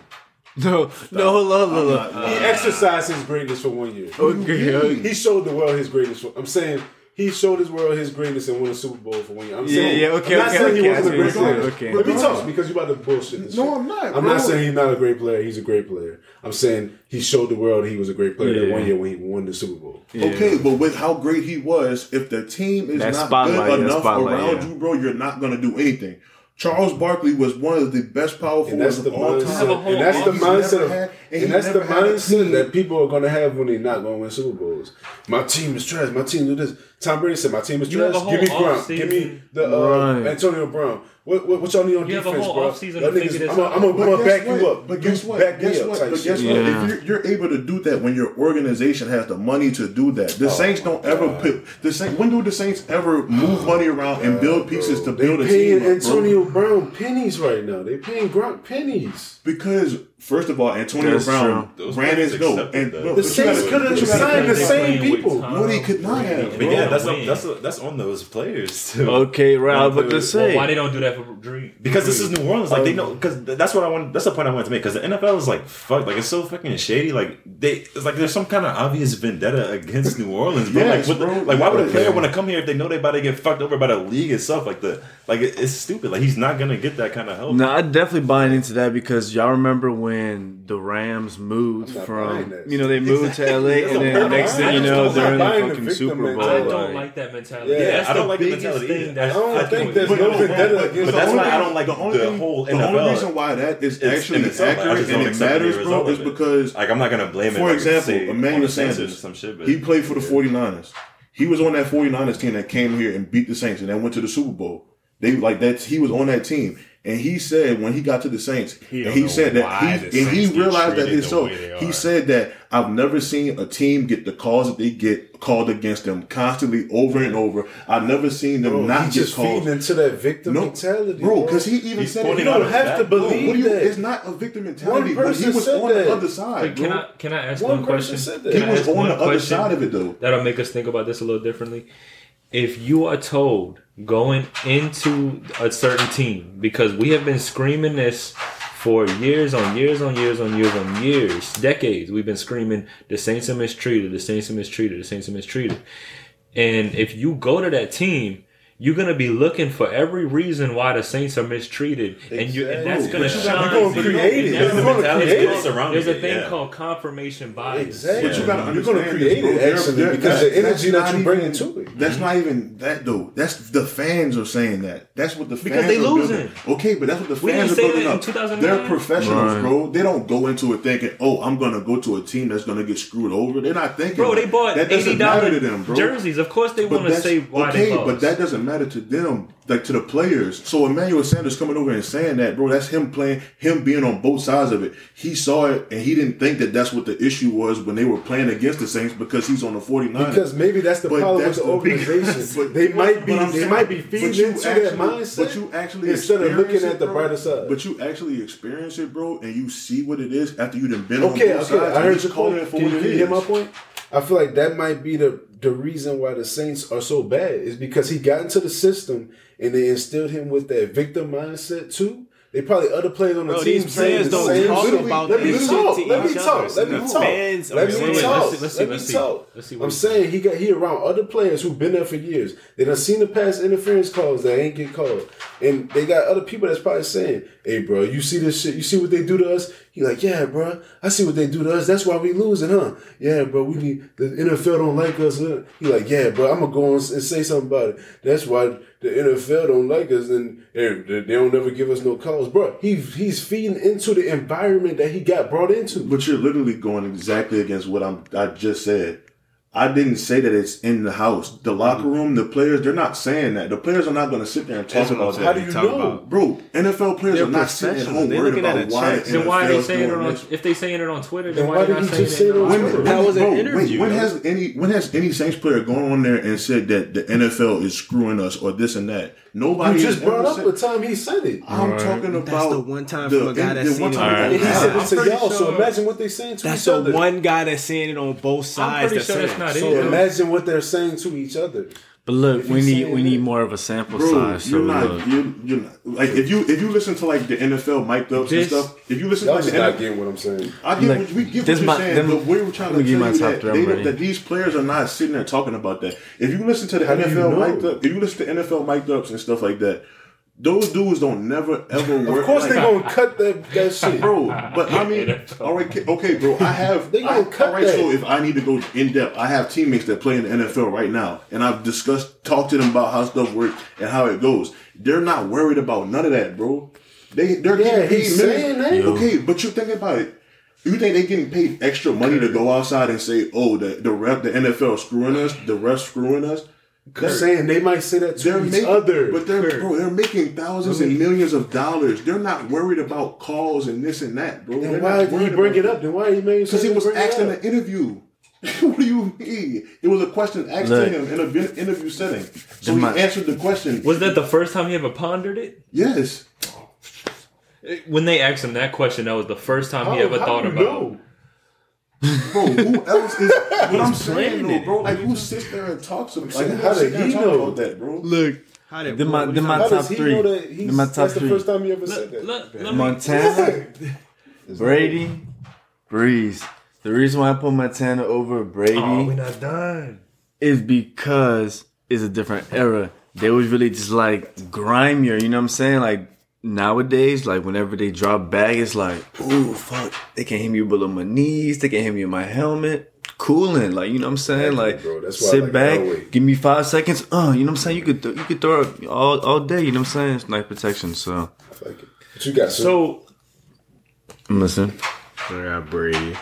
No, no, hold on, hold on. He exercised his greatness for one year. Okay, okay. He showed the world his greatness. For, I'm saying he showed his world his greatness and won a Super Bowl for one year. I'm Yeah, saying, yeah, okay, I'm not okay, saying okay, he wasn't a great player. okay. Let me talk because you're about to bullshit. This No, shit. I'm not, I'm bro. not saying he's not a great player. He's a great player. I'm saying he showed the world he was a great player that one year when he won the Super Bowl. Okay, but with how great he was, if the team is That not spotlight, good enough spotlight, around yeah. you, bro, you're not gonna do anything. Charles Barkley was one of the best power And that's forwards the of all mindset. time. have a whole And that's the He's mindset. Never Of, had- and that's the never had a mindset that people are going to have when they're not going to win Super Bowls. My team is trash. My team do this. Tom Brady said, "My team is You trash. Give me whole Gronk. Give me the uh, Right. Antonio Brown. What, what, what y'all need on You have a defense, whole bro? offseason Y'all to figure niggas- I'm out. gonna I'm But gonna guess back what? you up. But guess what? Back guess me up. what? But shit. guess what? If you're, you're able to do that when your organization has the money to do that, the Saints don't ever put the Saints. When do the Saints ever move money around and build pieces to They build a paying team? up, bro? Antonio Brown pennies right now. They paying Gronk pennies. Because first of all, Antonio That's Brown true. Those ran his players go, and that. The Saints could have but you just gotta- signed the They're same people. Tom No, they could not have, But yeah, that's Win. that's that's on those players too. Okay, Ralph, but to Well, say, why they don't do that for Drew? Because this is New Orleans, like they Um, know. Because that's what I want. That's the point I wanted to make. Because the NFL is like fuck, like it's so fucking shady. Like they, it's like there's some kind of obvious vendetta against New Orleans, bro. Yes, like, what the- bro. like why would a player want to come here if they know they about to get fucked over by the league itself? Like the, like it- it's stupid. Like he's not gonna get that kind of help. No, I definitely buying into that because y'all remember when the Rams moved from, you know, they moved to LA That's and then perfect next thing you know, I'm they're in the buying the fucking Super Bowl. I don't like- like that mentality. Yeah, that's I don't the like the mentality thing that's I don't think there's no vendetta against but that's the why I only- don't like the only the thing- whole The only reason why that is It's actually itself. Accurate and it matters, bro, is because Like I'm not gonna blame it. For example, Emmanuel on the Saints Sanders. some shit. But He played for the 49ers. He was on that 49ers team that came here and beat the Saints and then went to the Super Bowl. They like that. He was on that team, and he said when he got to the Saints, He and he said that he and he realized that treated the himself. way they He said that I've never seen a team get the calls that they get called against them constantly over and over. I've never seen them Bro, not he's get just feeding into that victim No, mentality, bro, because he even He's said it. You don't a have to fact, bro. believe What do you, that. it's not a victim mentality, but he person was said on that. the other side. But can. I can I ask One one, question? said that. He Can I was ask on one the other question side of it though. That'll make us think about this a little differently. If you are told going into a certain team, because we have been screaming this for years on years on years on years on years, decades, we've been screaming the Saints are mistreated, the Saints are mistreated, the Saints are mistreated. And if you go to that team, you're gonna be looking for every reason why the Saints are mistreated, and you and that's gonna But you shine. you're gonna create it. that's You're gonna gonna create create it. it. There's a thing yeah. called confirmation bias. Exactly. But you gotta You're gonna create it actually They're- because they're- the energy that you even- bring into it. That's not even that though. That's the fans are saying that. That's what the Because fans they are losing. building. Okay, but that's what the fans are say building up. They're professionals, Right. bro. They don't go into it thinking, "Oh, I'm gonna go to a team that's gonna get screwed over." They're not thinking. Bro, that. they bought that doesn't eighty matter dollars to them, bro. jerseys. Of course, they But want to that's- say why okay, they lost. but that doesn't matter to them, like to the players. So Emmanuel Sanders coming over and saying that, bro, that's him playing, him being on both sides of it. He saw it and he didn't think that that's what the issue was when they were playing against the Saints because he's on the 49ers. Because maybe that's the But problem that's with the organization. but- they might be they saying- might be feeding you into actually- that mindset. But you actually instead of looking at the brighter side. But you actually experience it, bro, and you see what it is after you've been on Okay, both okay, sides. I heard your calling it for Can, what you- it can you hear is. my point? I feel like that might be the the reason why the Saints are so bad is because he got into the system and they instilled him with that victim mindset too. They probably other players on the Bro, team these saying players the don't talk shit. about Let me this talk. Let me talk. Let me talk. Let me talk. See- let's see- Let me talk. Let's see I'm saying he got he around other players who've been there for years. They done seen the past interference calls that ain't get called, and they got other people that's probably saying, "Hey, bro, you see this shit? You see what they do to us?" He like, "Yeah, bro, I see what they do to us. That's why we losing, huh? Yeah, bro, we need the NFL don't like us." He like, "Yeah, bro, I'm gonna go and say something about it. That's why." The NFL don't like us, and they, they don't never give us no calls, bro. He he's feeding into the environment that he got brought into. But you're literally going exactly against what I'm. I just said. I didn't say that it's in the house. The mm-hmm. locker room, the players, they're not saying that. The players are not going to sit there and talk That's what I'm about saying. that. How do you know? about- Bro, NFL players They're are not sitting at home They're worried looking about at a why check. the Then why are they NFL's saying it doing on? this. If they saying it on Twitter, then, Then why, why they did not he saying it say it on on When, Twitter? That was an bro, wait, interview, when though. has any when has any Saints player gone on there and said that the NFL is screwing us or this and that? Nobody You just brought up said- the time he said it. I'm talking about That's the one time from a guy the that's one seen time it on that And he said it to I'm y'all, so imagine what they're saying to That's each the one guy that's saying it on both sides. pretty sure saying- that's not so it. Imagine what they're saying to each other. But look, If we need we that- need more of a sample Bro, size. You're not, look. you're, you're not, like if you if you listen to like the NFL mic'd ups This- and stuff, if you listen Y'all to like just the not NFL, getting what I'm saying. I get Like, what we get what you're my- saying, them- but we were trying let to tell you that, they I'm don't- ready. that these players are not sitting there talking about that. If you listen to the How do you NFL know? mic'd up, if you listen to NFL mic'd ups and stuff like that, those dudes don't never ever work. Of course like, they gonna cut that, that shit. bro. But I mean, all right, okay, bro. I have. They gonna I, cut all right, that. so if I need to go in depth, I have teammates that play in the NFL right now, and I've discussed, talked to them about how stuff works and how it goes. They're not worried about none of that, bro. They they're Yeah, getting paid he's saying that. Okay, but you think about it. You think they getting paid extra money to go outside and say, "Oh, the the ref, the NFL screwing us, the refs screwing us"? They're saying they might say that to each making, other. but they're bro, they're making thousands and millions of dollars. They're not worried about calls and this and that, bro. then They're why not did he bring about it up? Then why he made Because he was asked in an interview. what do you mean? It was a question asked Look. to him in an interview setting. So he my- answered the question. Was that the first time he ever pondered it? yes. When they asked him that question, that was the first time he ever thought about. know? Bro, who else is what I'm saying, though, it. bro? Like who sits there and talks to like how sit did he know? about that, bro? Look, How they- then my then my How top does he three. know that he's, Then my top that's the first time he ever said Let, that? let, let Montana, Brady, Brees. The reason why I put Montana over Brady oh, we're not done. is because it's a different era. They was really just like grimier, you know what I'm saying? Like nowadays, like whenever they drop bag, it's like, ooh, fuck, they can't hit me below my knees, they can't hit me in my helmet. Cooling, like you know what I'm saying, Exactly, like bro. That's sit like back, give me five seconds. Uh, you know what I'm saying. You could th- you could throw it all all day. You know what I'm saying. It's night protection. So I like it. But you got some. So I'm listening. I got Brady.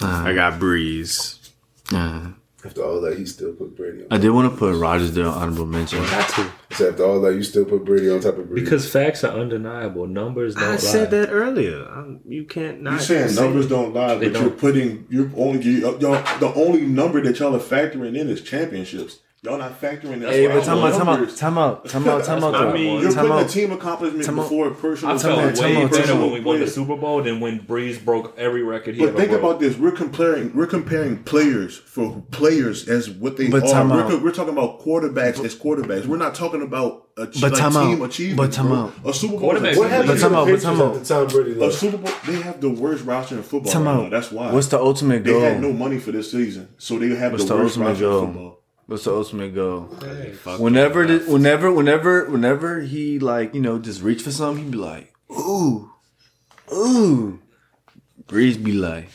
I got Brees. Uh, after all that, he still put Brady on. I did want to put Rodgers there on honorable mention. got to So after all that, you still put Brady on top of Brady. because facts are undeniable. Numbers don't I lie. said that earlier. Um, you can't not. You're saying say numbers it. don't lie, They but you're putting you're only you, y'all, the only number that y'all are factoring in is championships. Y'all not factoring that. Hey, but actual time out, time out, numbers. time out, time out, time out. I mean, You're time putting out. a team accomplishment Time before personal. I Time felt way better when we won the Super Bowl than when Brees broke every record he But ever think broke. about this: we're comparing we're comparing players for players as what they But are. We're, we're talking about quarterbacks as quarterbacks. We're not talking about a But like time out. team achievement. But time bro. out. A Super Bowl. is a what happened But to time the out, but time out. at the time Brady A? Super Bowl. They have the worst roster in football. Time right out. now. That's why. What's the ultimate goal? they had no money for this season, so they have What's the the worst roster in football. What's the ultimate goal? Fuck Whenever, you. the, whenever, whenever, whenever he like you know just reach for something, he'd be like, ooh, ooh. Brees be like,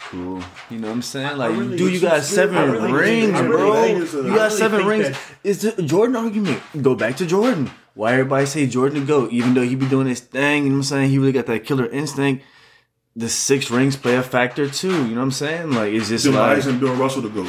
cool. You know what I'm saying? Like, really- dude, you got seven really rings, think- really bro. think it's a- you got really seven rings. that- It's the Jordan argument. Go back to Jordan. Why everybody say Jordan to go? Even though he be doing his thing, you know what I'm saying? He really got that killer instinct. The six rings play a factor too. You know what I'm saying? Like, it's just like Demise and Bill Russell to go.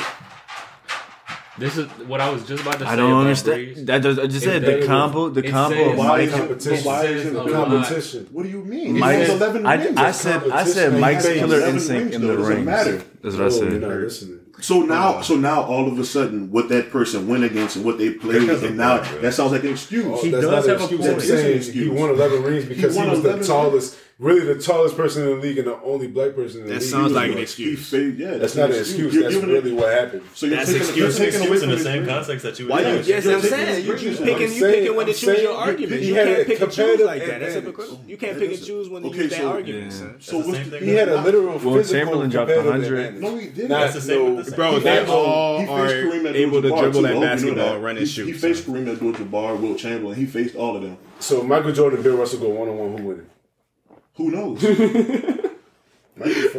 This is what I was just about to say. I don't about understand. Brees. That does, I just said the combo. The combo. of Why is it- competition. why is it a a competition. What do you mean? Mike- he 11 I, rings. I said I said. Mike's Killer 11 Instinct rings, in the ring. matter. That's what I Oh, said. you're not listening. So now, so now, all of a sudden, what that person went against and what they played, Because and now that, sounds like an excuse. Oh, He does not have a point. I'm It is an saying he won 11 rings because he, won was the tallest, really the tallest person in the league and the only black person in the That league. sounds like an excuse. He fade- yeah, That's not an excuse. You're That's giving really it- what happened. So you're That's taking, excuse. you're taking away excuse from in the same rings. context that you would Why use. you- Yes, you're I'm saying you, rings. you I'm picking, you picking when to I'm choose your saying arguments. You can't pick and choose like that. That's hypocritical. You can't pick and is- choose when you okay, use that so- argument, So That's the what's same the, thing He had a literal Wilt physical Chamberlain dropped 100. advantage. No, he didn't. That's the same no- with the same- Bro, He they all he faced are Kareem able to Abdul-Jabbar, dribble that you know basketball, that. run He- and shoot. He faced Kareem Abdul-Jabbar, Wilt Chamberlain. He faced all of them. So Michael Jordan and Bill Russell go one on one. Who winning? Who knows?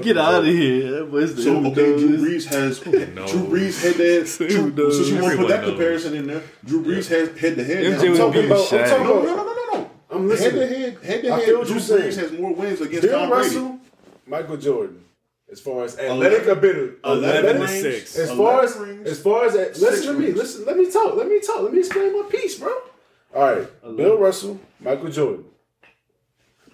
Get out of here. That was So who okay, Drew knows? Brees has Drew Brees head to head. Drew- knows? Since you want to put that knows. comparison in there, Drew Brees has head to head. MJ now. was I'm talking being about. I'm talking No, about- no, no, no, no. I'm listening. Head listening. to head, head to head. what Drew you're saying. Brees has more wins against Bill Tom Brady. Russell, Michael Jordan. As far as athletic ability, eleven athletic- rings. Six. As far as as far as listen to me, listen. Let me talk. Let me talk. Let me explain my piece, bro. All right, Bill Russell, Michael Jordan,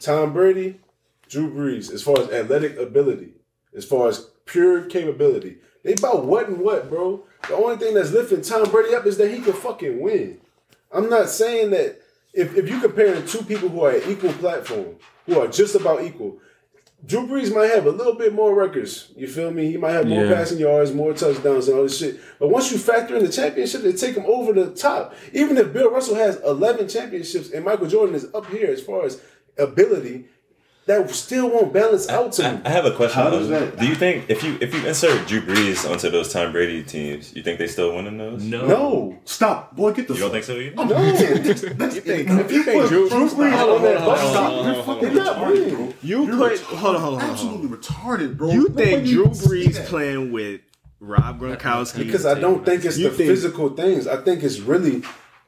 Tom Brady, Drew Brees. As far as athletic ability, as far as pure capability, they about what and what, bro. The only thing that's lifting Tom Brady up is that he can fucking win. I'm not saying that if, if you comparing two people who are at equal platform, who are just about equal, Drew Brees might have a little bit more records. You feel me? He might have more Yeah. passing yards, more touchdowns, and all this shit. But once you factor in the championship, they take him over the top. Even if Bill Russell has 11 championships and Michael Jordan is up here as far as ability, that still won't balance out to I, me. I have a question. How does that- Do you think if you if you insert Drew Brees onto those Tom Brady teams, you think they still winning those? No. No. Stop, boy. Get the. You don't fuck. think so either? No. You think, if you think Drew, Drew Brees on that bus Stop. stop. You're fucking They're not retarded, winning. bro. you You're put retarded. hold on, hold on, hold on. Absolutely retarded, bro. You think Drew can Brees playing with Rob Gronkowski? Because I don't think it's You the think- physical things. I think it's really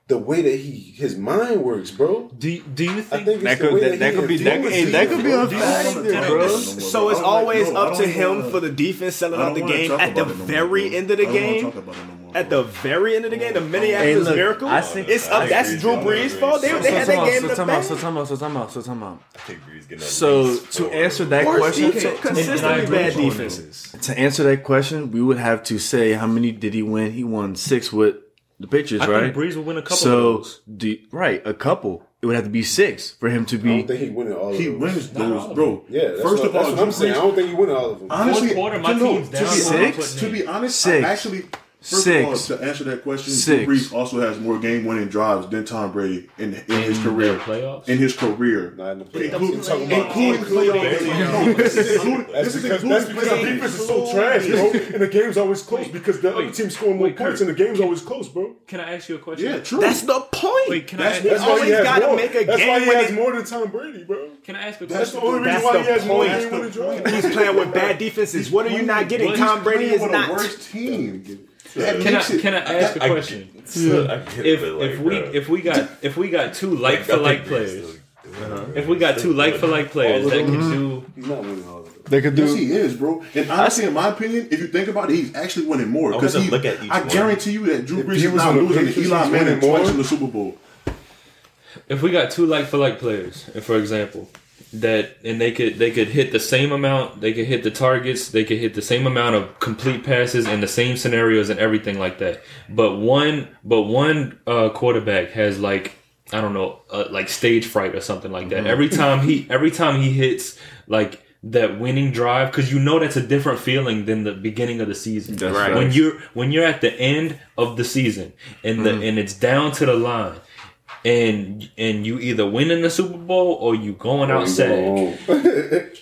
the way that he his mind works, bro. Do you, do you I think, think That could that, that, that could be that, hey, that could be a factor, bro. So it's always like- no, up to him wanna- for the defense selling out the game at the about it no more, very end of the I don't wanna game. talk about it no more, At the very end of the game, the Hey, Minneapolis look, Miracle. I think- it's I up. That's agree. Drew Brees' fault. They, So- they had that game in so the time out, so bag. time out, so time out, so time out. I think Brees getting So to answer that question, defense, consistently bad defenses. to answer that question, we would have to say how many did he win? He won six with the Patriots, I right? think Brees will win a couple so, of those. do, right, a couple. It would have to be six for him to I be. don't think he winning all of them. He those. wins all those, of bro. Yeah, that's First what, of all, that's what I'm saying. I don't think he winning all of them. Honestly, Fourth quarter, my to, no, team's to be I'm honest, putting to be honest, Six. I actually, first Six. of all, to answer that question, Six. Brees also has more game-winning drives than Tom Brady in, in, his career. playoffs? In his career, Not in the playoffs. Including- You talking about- including playoffs. No, this is including- That's this is because, including that's because our defense is so trash, bro. And the game's always close because the other team's scoring more wait, points Kurt. and the game's always close, bro. Can I ask you a question? Yeah, true. That's the point. Wait, can That's- I? that's That's why he always has gotta more. make a That's why he has winning- more than Tom Brady, bro. can I ask a That's the only reason why he has more game winning drives. He's playing with bad defenses. What are you not getting? Tom Brady is not. a worse team. That Can I can I ask a I- question? So, I get If like, if we bro. if we got if we got two like for like Brees players, still- uh-huh. if we got two like for like players that can do He's not winning all of them. They could Yes, he is, bro. And honestly, in my opinion, if you think about it, he's actually winning more. Because he, look at each I one. guarantee you that Drew Brees is not losing to Eli Manning twice more. in the Super Bowl. if we got two like for like players, and for example, that and they could they could hit the same amount, they could hit the targets, they could hit the same amount of complete passes in the same scenarios and everything like that. But one but one uh, quarterback has like I don't know, uh, like stage fright or something like that. Every time he every time he hits like that winning drive because you know that's a different feeling than the beginning of the season. That's Right. When you're when you're at the end of the season and the and it's down to the line and and you either win in the Super Bowl or you going outside.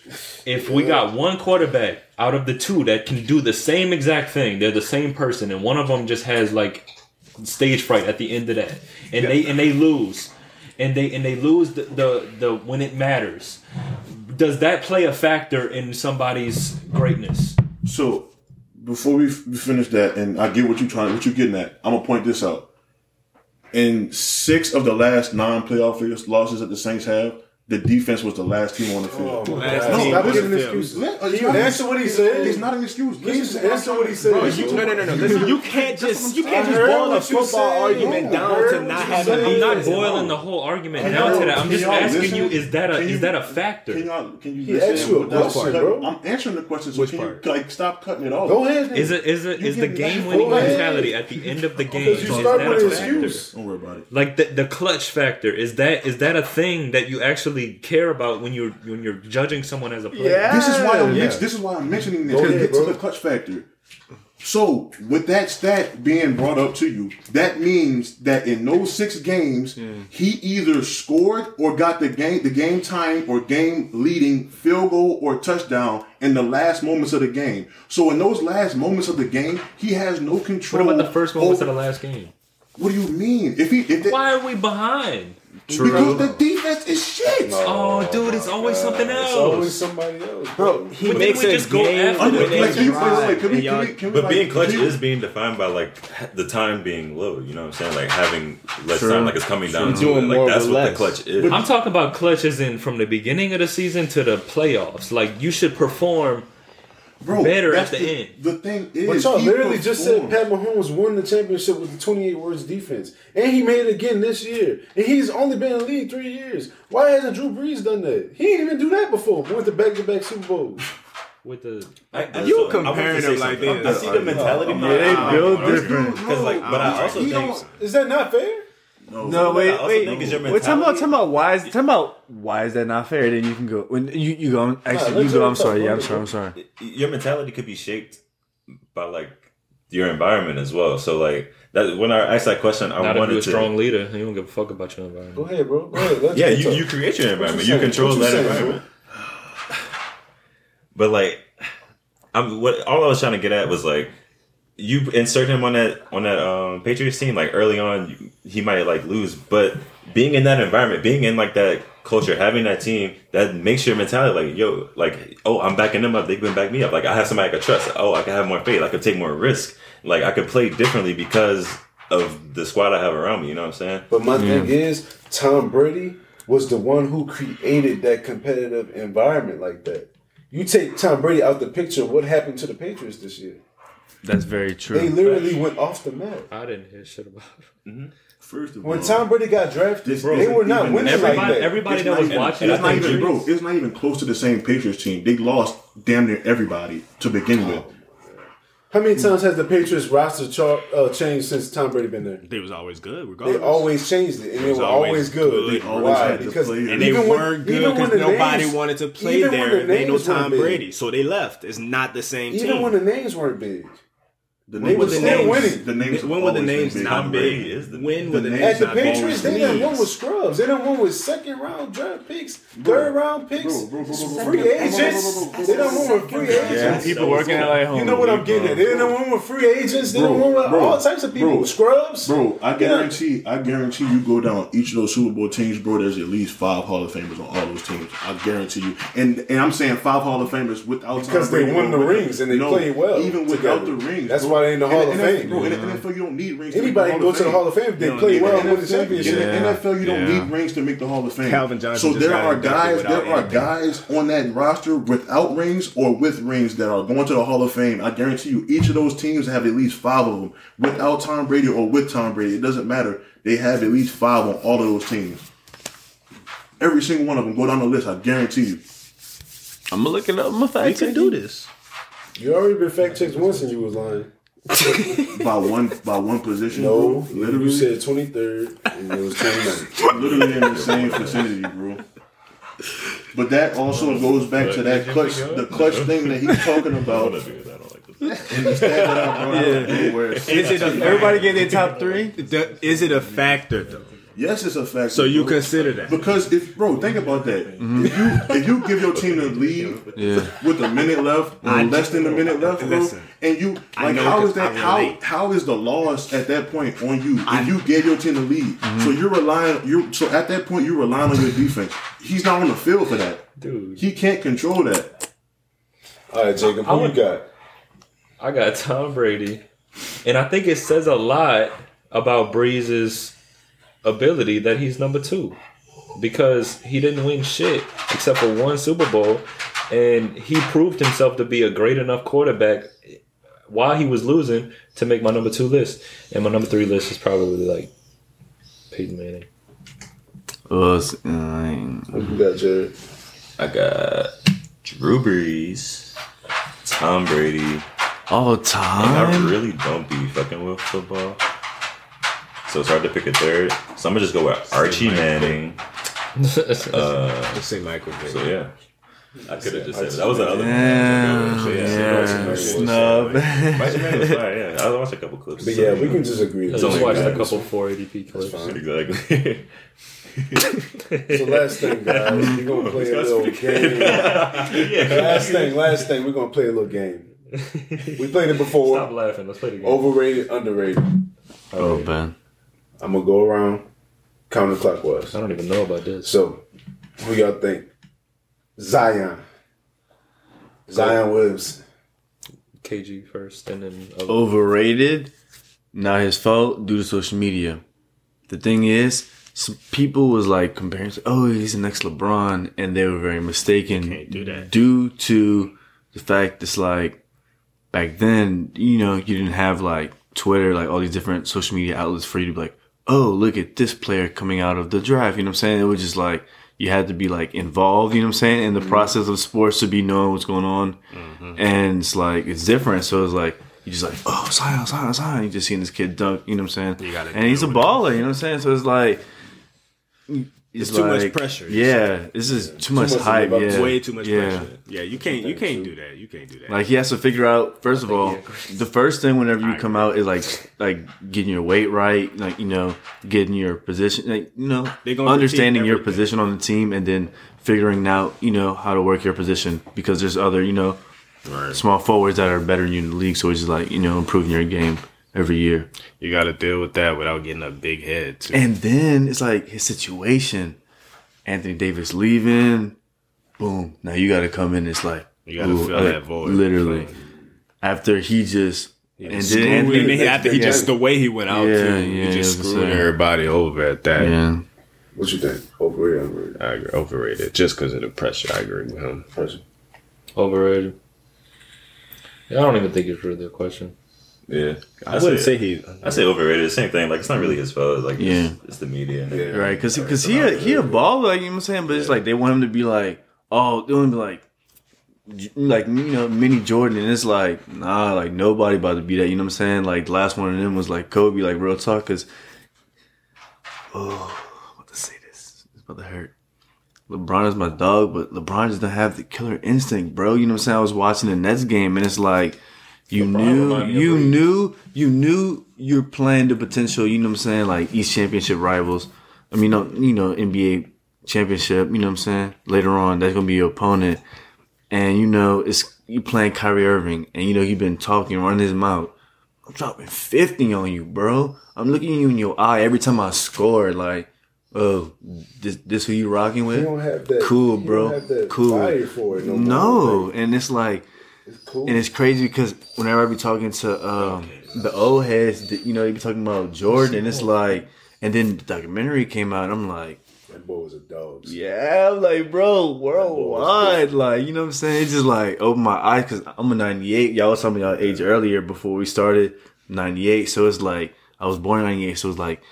If we got one quarterback out of the two that can do the same exact thing, they're the same person, and one of them just has like stage fright at the end of that, and they and they lose, and they and they lose the the, the when it matters. Does that play a factor in somebody's greatness? So before we, f- we finish that, and I get what you're trying, what you're getting at, I'm gonna point this out. In six of the last nine playoff losses that the Saints have, the defense was the last team on the field. Oh, Last God. team Stop on the giving field. excuses. Let- Can it's oh, you not- answer what he said? It's not an excuse. You Listen just to what I'm answer what he said? Bro, you, no, no, no, no. Listen, you can't just you can't just I heard boil a football said. argument No, down to not having. I'm not boiling the whole argument Can down to that. I'm just asking listen? you: Is that a Can is that a Can factor? y'all can you He listen? asked you a question, bro. I'm answering the question, so Which can part? you like stop cutting it off? Go ahead. Is it is it You is the game winning Go mentality at the end of the game? Because Is you that start with a factor? Don't worry about it. Like the the clutch factor is that is that a thing that you actually care about when you're when you're judging someone as a player? Yeah. This is why I'm Yeah. this is why I'm mentioning this Go to ahead, get to the clutch factor. So with that stat being brought up to you, that means that in those six games, he either scored or got the game the game time or game leading field goal or touchdown in the last moments of the game. So in those last moments of the game, he has no control. What control. about the first moments of the last game? What do you mean? If he if they, Why are we behind? Because the defense is shit. Oh, dude, it's always something It's always else. somebody else, Bro, he But makes didn't we a just go game after Under- the winning like, can you- wait, wait, drive, wait, can we- can we- can we, But like, being clutch is being defined by like the time being low. You know what I'm saying? Like having less True. time, like it's coming down You're doing. Like more that's with what the clutch is. I'm talking about clutch as in from the beginning of the season to the playoffs. Like you should perform. Bro, better at the the end. The thing is, But y'all he literally just said performed. Pat Mahomes won the championship with the 28 worst defense. And he made it again this year. And he's only been in the league three years. Why hasn't Drew Brees done that? He didn't even do that before. Went to back to back Super Bowls. With the I, I, You so, comparing wanted to say them like something. this. I see the mentality. Yeah, behind they it. build different. Because like, but I also think Is that not fair? No, I wait, also wait. think it's your Wait, talking about talking about why is talking about why is that not fair? Then you can go when you you go. Actually, let you go. I'm sorry. Yeah, I'm sorry. I'm sorry. your mentality could be shaped by like your environment as well. So like that when I asked that question, I not if wanted you're a to. strong leader, you don't give a fuck about your environment. Go ahead, bro. Go ahead. Yeah, you, you create your environment. you You, control you that saying, environment. But like, I'm what all I was trying to get at was like, you insert him on that on that um, Patriots team like early on, you, he might like lose. But being in that environment, being in like that culture, having that team, that makes your mentality like, yo, like, oh, I'm backing them up. They can back me up. Like I have somebody I can trust. Oh, I can have more faith. I can take more risk. Like I could play differently because of the squad I have around me. You know what I'm saying? But my thing is, Tom Brady was the one who created that competitive environment like that. You take Tom Brady out the picture, what happened to the Patriots this year? That's very true. They literally went off the map. I didn't hear shit about it. First of When all, Tom Brady got drafted, This they were not even- winning Everybody, like that. everybody that not was even- watching, it's not even, bro. It's not even close to the same Patriots team. They lost damn near everybody to begin with. How many times has the Patriots roster chart uh, changed since Tom Brady been there? They was always good, Regardless. They always changed it, and they was were always always good. good. They always Why? had the Because players. and they even when- weren't even good when because nobody names- wanted to play there. the and They know names weren't Tom big. Brady, so they left. It's not the same Even team. when the names weren't big, The They were names- still the names- winning. The names. when were the always been names big. not Tom big? Brady is the- when were the the names at the not? Patriots, they done won Leagues. with scrubs. They done won with second round draft picks, third round picks, free agents. They done won with free agents. People working at like home. You know what I'm getting at? They done won with free agents. They done won with all types of people. scrubs. Bro, I guarantee, I guarantee you go down each of those Super Bowl teams, bro. There's at least five Hall of Famers on all those teams. I guarantee you. And and I'm saying five Hall of Famers without Because they won the rings and they played well Even without the rings, That's why they in the Hall of Fame. Bro, in the NFL, you don't need rings. Anybody the can go to the Hall of Fame if they play well the and win the NFL, championship. In the NFL, you don't need rings to make the Hall of Fame. Calvin Johnson So there are guys, there are guys on that roster without rings or with rings that are going to the Hall of Fame. I guarantee you, each of those teams have at least five of them without Tom Brady or with Tom Brady. It doesn't matter. They have at least five on all of those teams. Every single one of them. Go down the list. I guarantee you. I'm gonna look it up. I'm gonna We fact can do this. You already been fact checked once and you was lying. By one, by one position. No, bro. you literally, said 23rd and it was 29th. literally in the same vicinity, bro. But that also goes back to that clutch, the clutch thing that he's talking about. In the stat that I brought out, bro, where Is it a Everybody get their top three. Is it a factor though? Yes, it's a fact. So you bro. consider that? because if bro, think about that. Mm-hmm. If you if you give your team the lead with a minute left or less than a minute left, bro, Listen, and you like know how because is that how how is the loss at that point on you I- if you gave your team the lead? Mm-hmm. So you're relying you so at that point you're relying on your defense. He's not on the field for that. dude. He can't control that. All right, Jacob, I who you got? I got Tom Brady, and I think it says a lot about Brees's ability that he's number two. because he didn't win shit except for one Super Bowl, and he proved himself to be a great enough quarterback while he was losing to make my number two list. And my number three list is probably like Peyton Manning. Was uh, What you got, Jared? I got Drew Brees, Tom Brady. all And I really don't be fucking with football. So it's hard to pick a third. So I'm gonna just go with Archie Manning. Uh, Let's say Michael Vick. so yeah. I could have just said that was the other Yeah, one. So, yeah, yeah. snub. Archie Manning was fine, yeah. I watched a couple clips. But yeah, we can just agree. I that just only watched a couple 480p clips. Exactly. So last thing, guys, we're gonna play a little game. Last thing, last thing, we're gonna play a little game. We played it before. Stop laughing. Let's play the game. Overrated, underrated. Oh man, I'm gonna go around counterclockwise. I don't even know about this. So, who y'all think? Zion. Zion Williams. KG first, and then overrated. Not his fault due to social media. The thing is, some people was like comparing, oh, he's the next LeBron, and they were very mistaken. can't do that. Due to the fact it's like back then, you know, you didn't have like Twitter, like all these different social media outlets for you to be like, oh, look at this player coming out of the draft. You know what I'm saying? It was just like you had to be like involved. You know what I'm saying? In the process of sports to be knowing what's going on, and it's like it's different. So it's like. You just like, oh, Zion, Zion, Zion. You just seeing this kid dunk, you know what I'm saying? And he's a baller, you know what I'm saying? So it's like, It's too much pressure. Yeah, this is too much much hype. live. Yeah, Way too much yeah. pressure. Yeah, you can't. You can't do that. You can't do that. Like he has to figure out first of all, the first thing whenever you I come out is like like getting your weight right, like you know, getting your position, like you know, They gonna understanding your position on the team, and then figuring out you know how to work your position because there's other you know Right. small forwards that are better than you in the league, so it's just like you know improving your game every year. you got to deal with that without getting a big head. Too. And then it's like his situation. Anthony Davis leaving. Boom. Now you got to come in. It's like You gotta ooh, fill uh, that void. Literally. After he just and then Anthony, and then after he Yeah. just the way he went out Yeah, too, yeah, he just that's screwed what I'm saying. everybody over at that. yeah. What you think? Overrated, underrated? I agree. Overrated just because of the pressure. I agree with him. Pressure. Overrated. Yeah, I don't even think it's really a question. Yeah. I wouldn't say he. I say overrated. Same thing. Like it's not really his fault. Like Yeah. it's, it's the media. And Yeah. Right, because because he a, he a baller, like you know what I'm saying. But it's like they want him to be like, oh, they want to be like, like you know, mini Jordan, and it's like nah, like nobody about to be that. You know what I'm saying? Like the last one of them was like Kobe, like real talk. Because oh, I'm about to say this, it's about to hurt. LeBron is my dog, but LeBron doesn't have the killer instinct, bro. You know what I'm saying? I was watching the Nets game, and it's like you knew, remind me of you Reed. knew, you knew you're playing the potential. You know what I'm saying? Like East Championship rivals. I mean, no, you know, NBA championship. You know what I'm saying? Later on, that's gonna be your opponent, and you know it's you playing Kyrie Irving, and you know he's been talking, running his mouth. I'm dropping 50 on you, bro. I'm looking you in your eye every time I score. Like, oh, this this who you rocking with? You don't have that. Cool, you bro. Don't have that Cool. Fire for it no. No, Like, and it's like, it's cool. and it's crazy because whenever I be talking to um, the old heads, the- you know, they be talking about Jordan, and it's like, and then the documentary came out, and I'm like, that boy was a dog. yeah, I'm like, bro, worldwide, like, you know what I'm saying? It just like opened my eyes because I'm a 98. Y'all was talking about age earlier before we started 98, so it's like I was born in 98, so it's like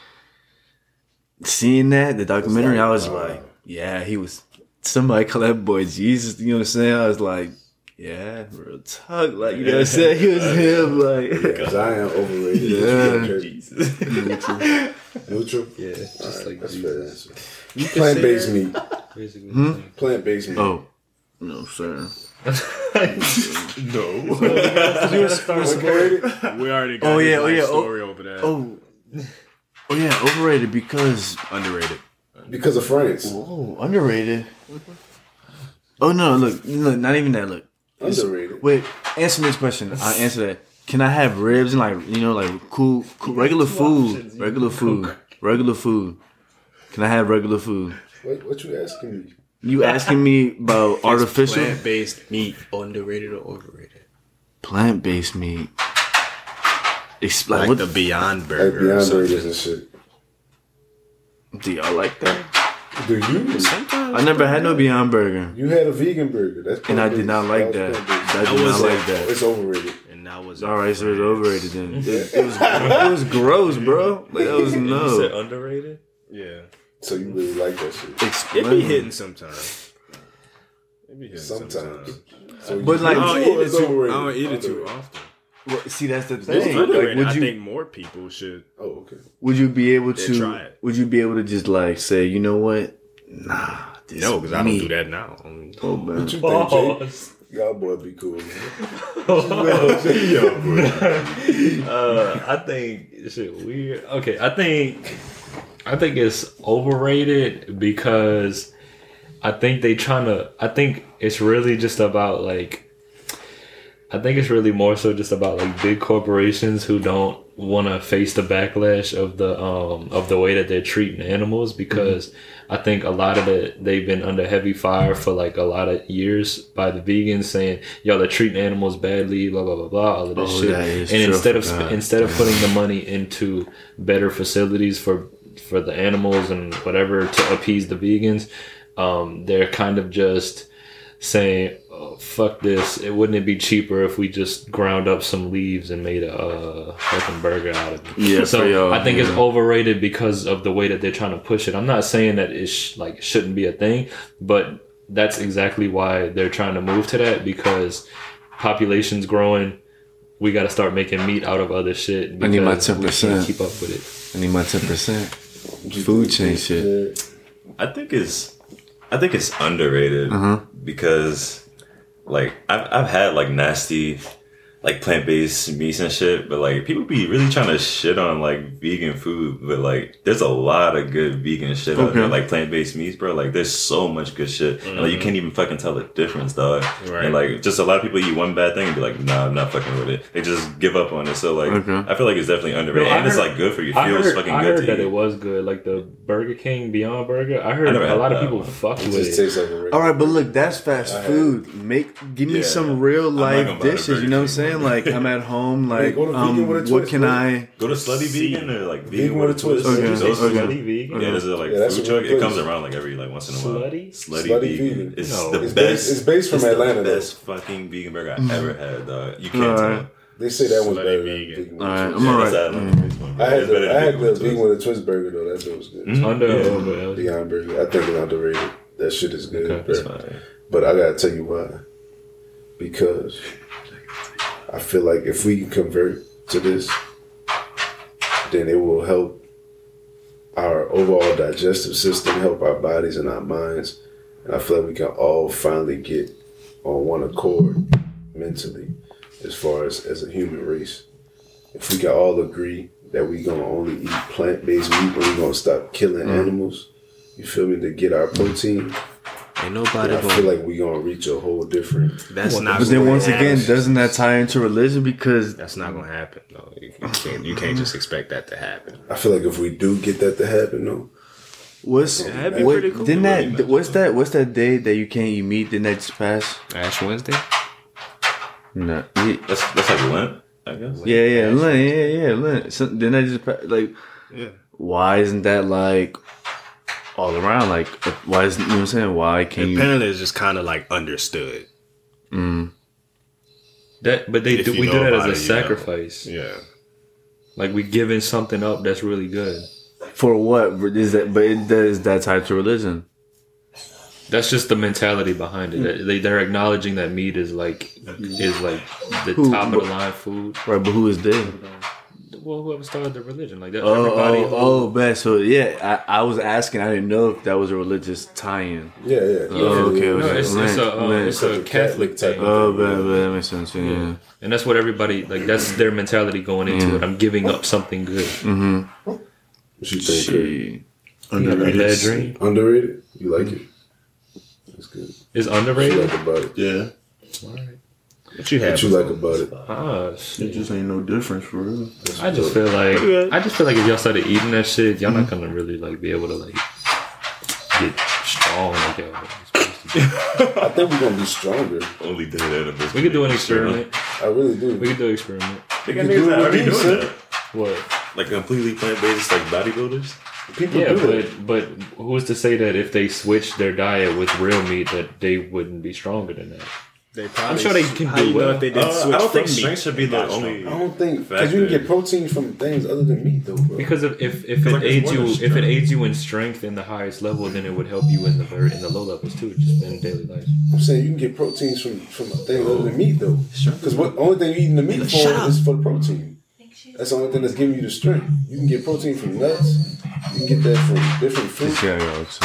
seeing that the documentary, like, I was wow. like, yeah, he was. Somebody call that boy Jesus. You know what I'm saying? I was like, yeah, real talk. Like you know what I'm saying? He was him. Like Zion overrated. Yeah. Jesus. Neutral. Neutral. Yeah, just Alright, like that's Jesus. fair answer. Plant based meat. Basically. Hmm? Plant based meat. oh no, sir. no. We already got Oh, yeah, oh, life yeah, oh. over there. Oh, oh yeah, overrated because Underrated. Because of France. oh underrated. Oh no, look, look, not even that. Look, Underrated. wait, answer me this question. I answer that. Can I have ribs and like you know like cool, cool regular food, regular food, regular food? Can I have regular food? What, what you asking me? You asking me about artificial Plant based meat, underrated or overrated? plant based meat? It's like, Like what the Beyond Burger. or Beyond something. Burgers and shit. do y'all like that? Do you? I never had no Beyond Burger, You had a vegan burger. That's and I did not like That that. was plant-based. I did not was like that. It's overrated. And that was All right, so it's overrated then. It, it was it was gross, bro. Like that was You said no. underrated. Yeah, So you really like that shit. it be Explain. hitting sometimes. It be hitting sometimes. Sometimes. So But like- I don't eat it too. I don't eat it too often. Well, See, that's the thing. Like, would I you think more people should. Oh, okay. would you be able to? try it. Would you be able to just like say, you know what? Nah, this No, because I don't do that now. I mean, Oh man. What you think, Jake? Y'all boy be cool. Man. Uh, I think shit weird. Okay, I think I think it's overrated because I think they trying to. I think it's really just about like. I think it's really more so just about like big corporations who don't want to face the backlash of the um of the way that they're treating animals because I think a lot of it they've been under heavy fire for like a lot of years by the vegans saying y'all are treating animals badly blah blah blah blah all of this Oh, shit that and instead of forgot. instead of putting the money into better facilities for for the animals and whatever to appease the vegans um they're kind of just saying oh, fuck this it wouldn't it be cheaper if we just ground up some leaves and made a uh, fucking burger out of it Yeah, so for y'all, i think it's overrated because of the way that they're trying to push it i'm not saying that it sh- like shouldn't be a thing but that's exactly why they're trying to move to that because population's growing we got to start making meat out of other shit I need my 10%. keep up with it I need my ten percent. Food chain shit. I think it's I think it's underrated Uh-huh. because like I've I've had like nasty like plant based meats and shit, but like people be really trying to shit on like vegan food, but like there's a lot of good vegan shit out there, like plant based meats, bro. Like there's so much good shit, and like you mm-hmm. can't even fucking tell the difference, dog. Right. And like just a lot of people eat one bad thing and be like, nah, I'm not fucking with it. They just give up on it. So like Okay. I feel like it's definitely underrated, No, I and it's like good for you. It I feels heard, fucking I good heard to that you. it was good, like the Burger King Beyond Burger. I heard I never a lot of people one. fucked It with it. tastes like. All right, but look, that's fast food. Make give me Yeah. some real life gonna buy the dishes. You know what I'm Burger saying? Like I'm at home. Like go to Vegan um, with what can bro. I? Go to Slutty Vegan or like Vegan, Vegan with a twist. twist. Okay, Those okay. Slutty vegan. Yeah, there's a like Yeah, food truck. It comes twist. around like every like once in a while. Slutty? Slutty, Slutty vegan. vegan. It's No. the It's best. based- it's based from it's Atlanta, The though. best fucking vegan burger I ever had, dog. You can't Alright. tell. They say that one's Slutty better vegan. vegan. All right, I'm a all Yeah, right. Mm. that. I had It's better the, I had vegan the with a vegan twist. with a twist burger though. That shit was good. Mhm. Under Yeah. over Beyond burger, I think it's underrated. That shit is good. Okay, That's fine. But I gotta tell you why. Because I feel like if we convert to this, then it will help our overall digestive system, help our bodies and our minds. And I feel like we can all finally get on one accord mentally as far as as a human race. If we can all agree that we gonna only eat plant based meat and we gonna stop killing mm. animals, you feel me, to get our protein, Ain't nobody I feel like we gonna reach a whole different That's not. But then gonna once again, happen. doesn't that tie into religion? Because that's not gonna happen. No, you, you can't. You can't just expect that to happen. I feel like if we do get that to happen though, what's that'd what, cool. didn't Really what's that what's that day that you can't eat meat? Didn't that just pass? Ash Wednesday. No. Yeah, That's that's like Lent, I guess. yeah, yeah, Lent, yeah, yeah, Lent. So, didn't that just pass? Like, Yeah. why isn't that like all around? Like, why isn't you know what I'm saying? Why can't you? Apparently, it's just kind of like understood. Mm, that, but they do, we know do that as a it, you know. sacrifice. Yeah. Like we giving something up that's really good. for what is that? But it does that tied to religion? That's just the mentality behind it. They they're acknowledging that meat is like is like the Who- top of the line food. Right, but who is they? Well, whoever started the religion, like that, Oh, everybody. oh, oh, bad. So yeah, I, I was asking. I didn't know if that was a religious tie-in. yeah, yeah. Oh, okay, No, okay. it's, it's a uh, Lent, it's a Catholic Catholic thing, Oh, bad, bad. That makes sense. Yeah. and that's what everybody like. That's their mentality going into it. I'm giving up something good. Mm-hmm. What you think? Kurt? Shit. You have a bad dream Underrated? You like it? It's good. is underrated. like about it? Yeah, What you have? What you like about it? Ah, it just ain't no difference for real. I just feel like good. I just feel like if y'all started eating that shit, y'all not gonna really like be able to like get strong like y'all are supposed to. be. I think we're gonna be stronger. Only did it at a We could do an experiment. I really do. We could do an experiment. They You got do niggas that what already you doing that. What? Like completely plant based, like bodybuilders. People Yeah, do that. but but who's to say that if they switch their diet with real meat that they wouldn't be stronger than that? They probably, sure they can do well. if they did Uh, switch I don't think from meat strength should be the got only. I don't think because you can get protein from things other than meat, though, bro. Because if if, if it like aids you than if it aids you in strength in the highest level, then it would help you in the very in the low levels too, just in daily life. I'm saying you can get proteins from from things other than meat, though. Because what only thing you're eating the meat for is for the protein. That's the only thing that's giving you the strength. You can get protein from nuts. You can get that from different fruits. Yeah, yeah, it's,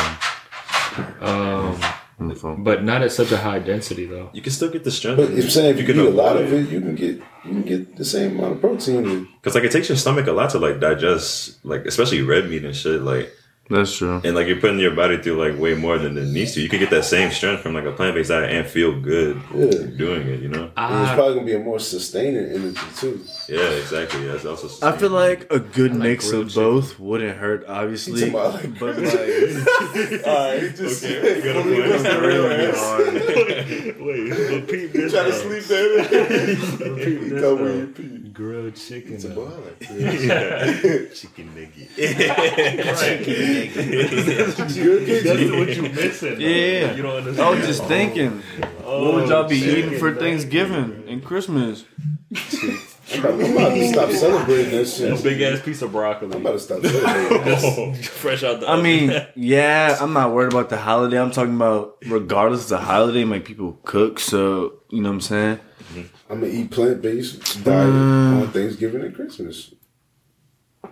Um, on the phone. But not at such a high density though. You can still get the strength. But I'm saying if you, could eat a lot of it, you can get you can get the same amount of protein. Because like it takes your stomach a lot to like digest, like especially red meat and shit. Like That's true. and like you're putting your body through like way more than it needs to. You could get that same strength from like a plant based diet and feel good Yeah. doing it. You know? and it's probably gonna be a more sustaining energy too. Yeah, exactly. That's also. I feel like a good mix grilled of both wouldn't hurt, obviously. You talking like- But like, Alright, just Okay, you got a point. it's really hard. Wait, repeat this. try to sleep there. Repeat You come with your pee. Grilled chicken. It's a though. ball. chicken nugget. That's what you missing. though. Yeah. you don't I was just thinking, what would y'all be oh, eating for Thanksgiving and Christmas? I'm about, to stop celebrating that shit. A Big ass piece of broccoli. I'm about to stop celebrating. Fresh out the. I oven. mean, yeah, I'm not worried about the holiday. I'm talking about regardless of the holiday, my people cook, so you know what I'm saying? I'm gonna eat plant based diet Mm. on Thanksgiving and Christmas.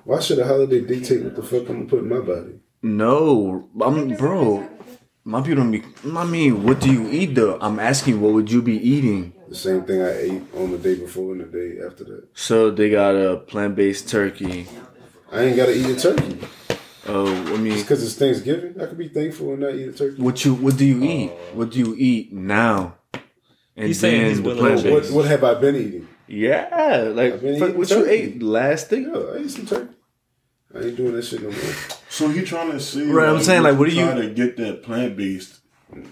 Why should a holiday dictate what the fuck I'm gonna put in my body? No, I'm bro. My people don't be. I mean, what do you eat though? I'm asking, what would you be eating? The same thing I ate on the day before and the day after that. So they got a plant-based turkey. I ain't gotta eat a turkey. Oh, I mean, because it's Thanksgiving, I could be thankful and not eat a turkey. what you what do you eat? What do you eat now? And He's saying he's the plant-based. What, what have I been eating? Yeah, like I've been eating what you ate last thing? Yeah, I ate some turkey. I ain't doing that shit no more. So you trying to say? Right, I'm saying, like, what do you- trying to get that plant based?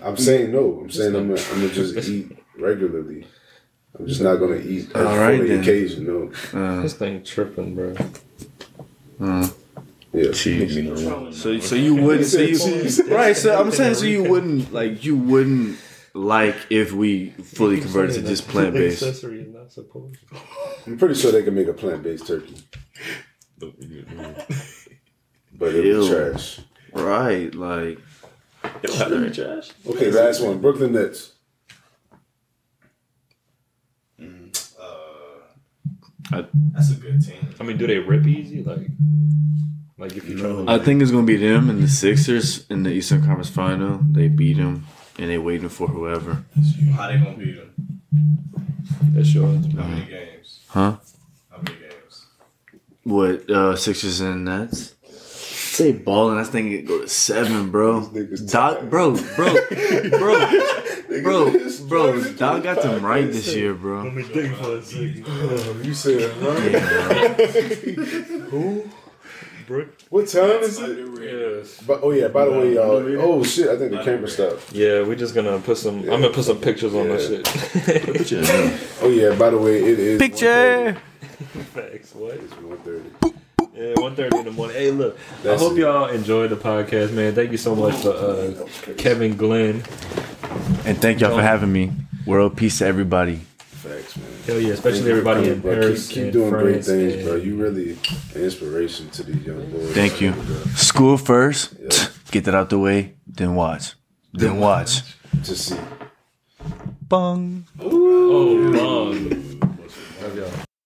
I'm saying no. I'm saying I'm gonna, I'm gonna just eat regularly. I'm just not gonna eat All for right, the then. occasion. No. Uh, This thing tripping, bro. Yeah. so so you wouldn't so you, right? So I'm saying so you wouldn't like you wouldn't like if we fully converted to just plant based. Accessory is not supposed. I'm pretty sure they can make a plant based turkey, but it'll be trash. Right, like trash. Okay, last one. Brooklyn Nets. Mm, uh, That's a good team. I mean, do they rip easy? Like, like if you try to. I think it's gonna be them and the Sixers in the Eastern Conference Final. They beat them and they waiting for whoever. How they gonna beat them? That's yours. How many games? Huh? How many games? What uh Sixers and Nets? Say balling, I think it go to seven, bro. Doc, bro, bro, bro, bro, bro. Doc got them right this year, bro. me think for a second. You said, huh? Who? Brooke? What time is it? Yes. But, oh yeah. By the way, y'all. Oh shit! I think the camera stopped. Yeah, we're just gonna put some. I'm gonna put some pictures on that shit. Oh yeah. By the way, it is Picture. Facts. What? One thirty. Yeah, 1.30 in the morning. Hey, look. That's I hope it. y'all enjoyed the podcast, man. Thank you so much for uh, Kevin Glenn. And thank y'all for having me. World peace to everybody. Facts, man. Hell yeah, especially everybody in Bro, Paris. Keep, keep and doing great things, bro. You really an inspiration to these young boys. Thank you. School first. Get that out the way. Then watch. Then watch. To see. Bung. Oh, long.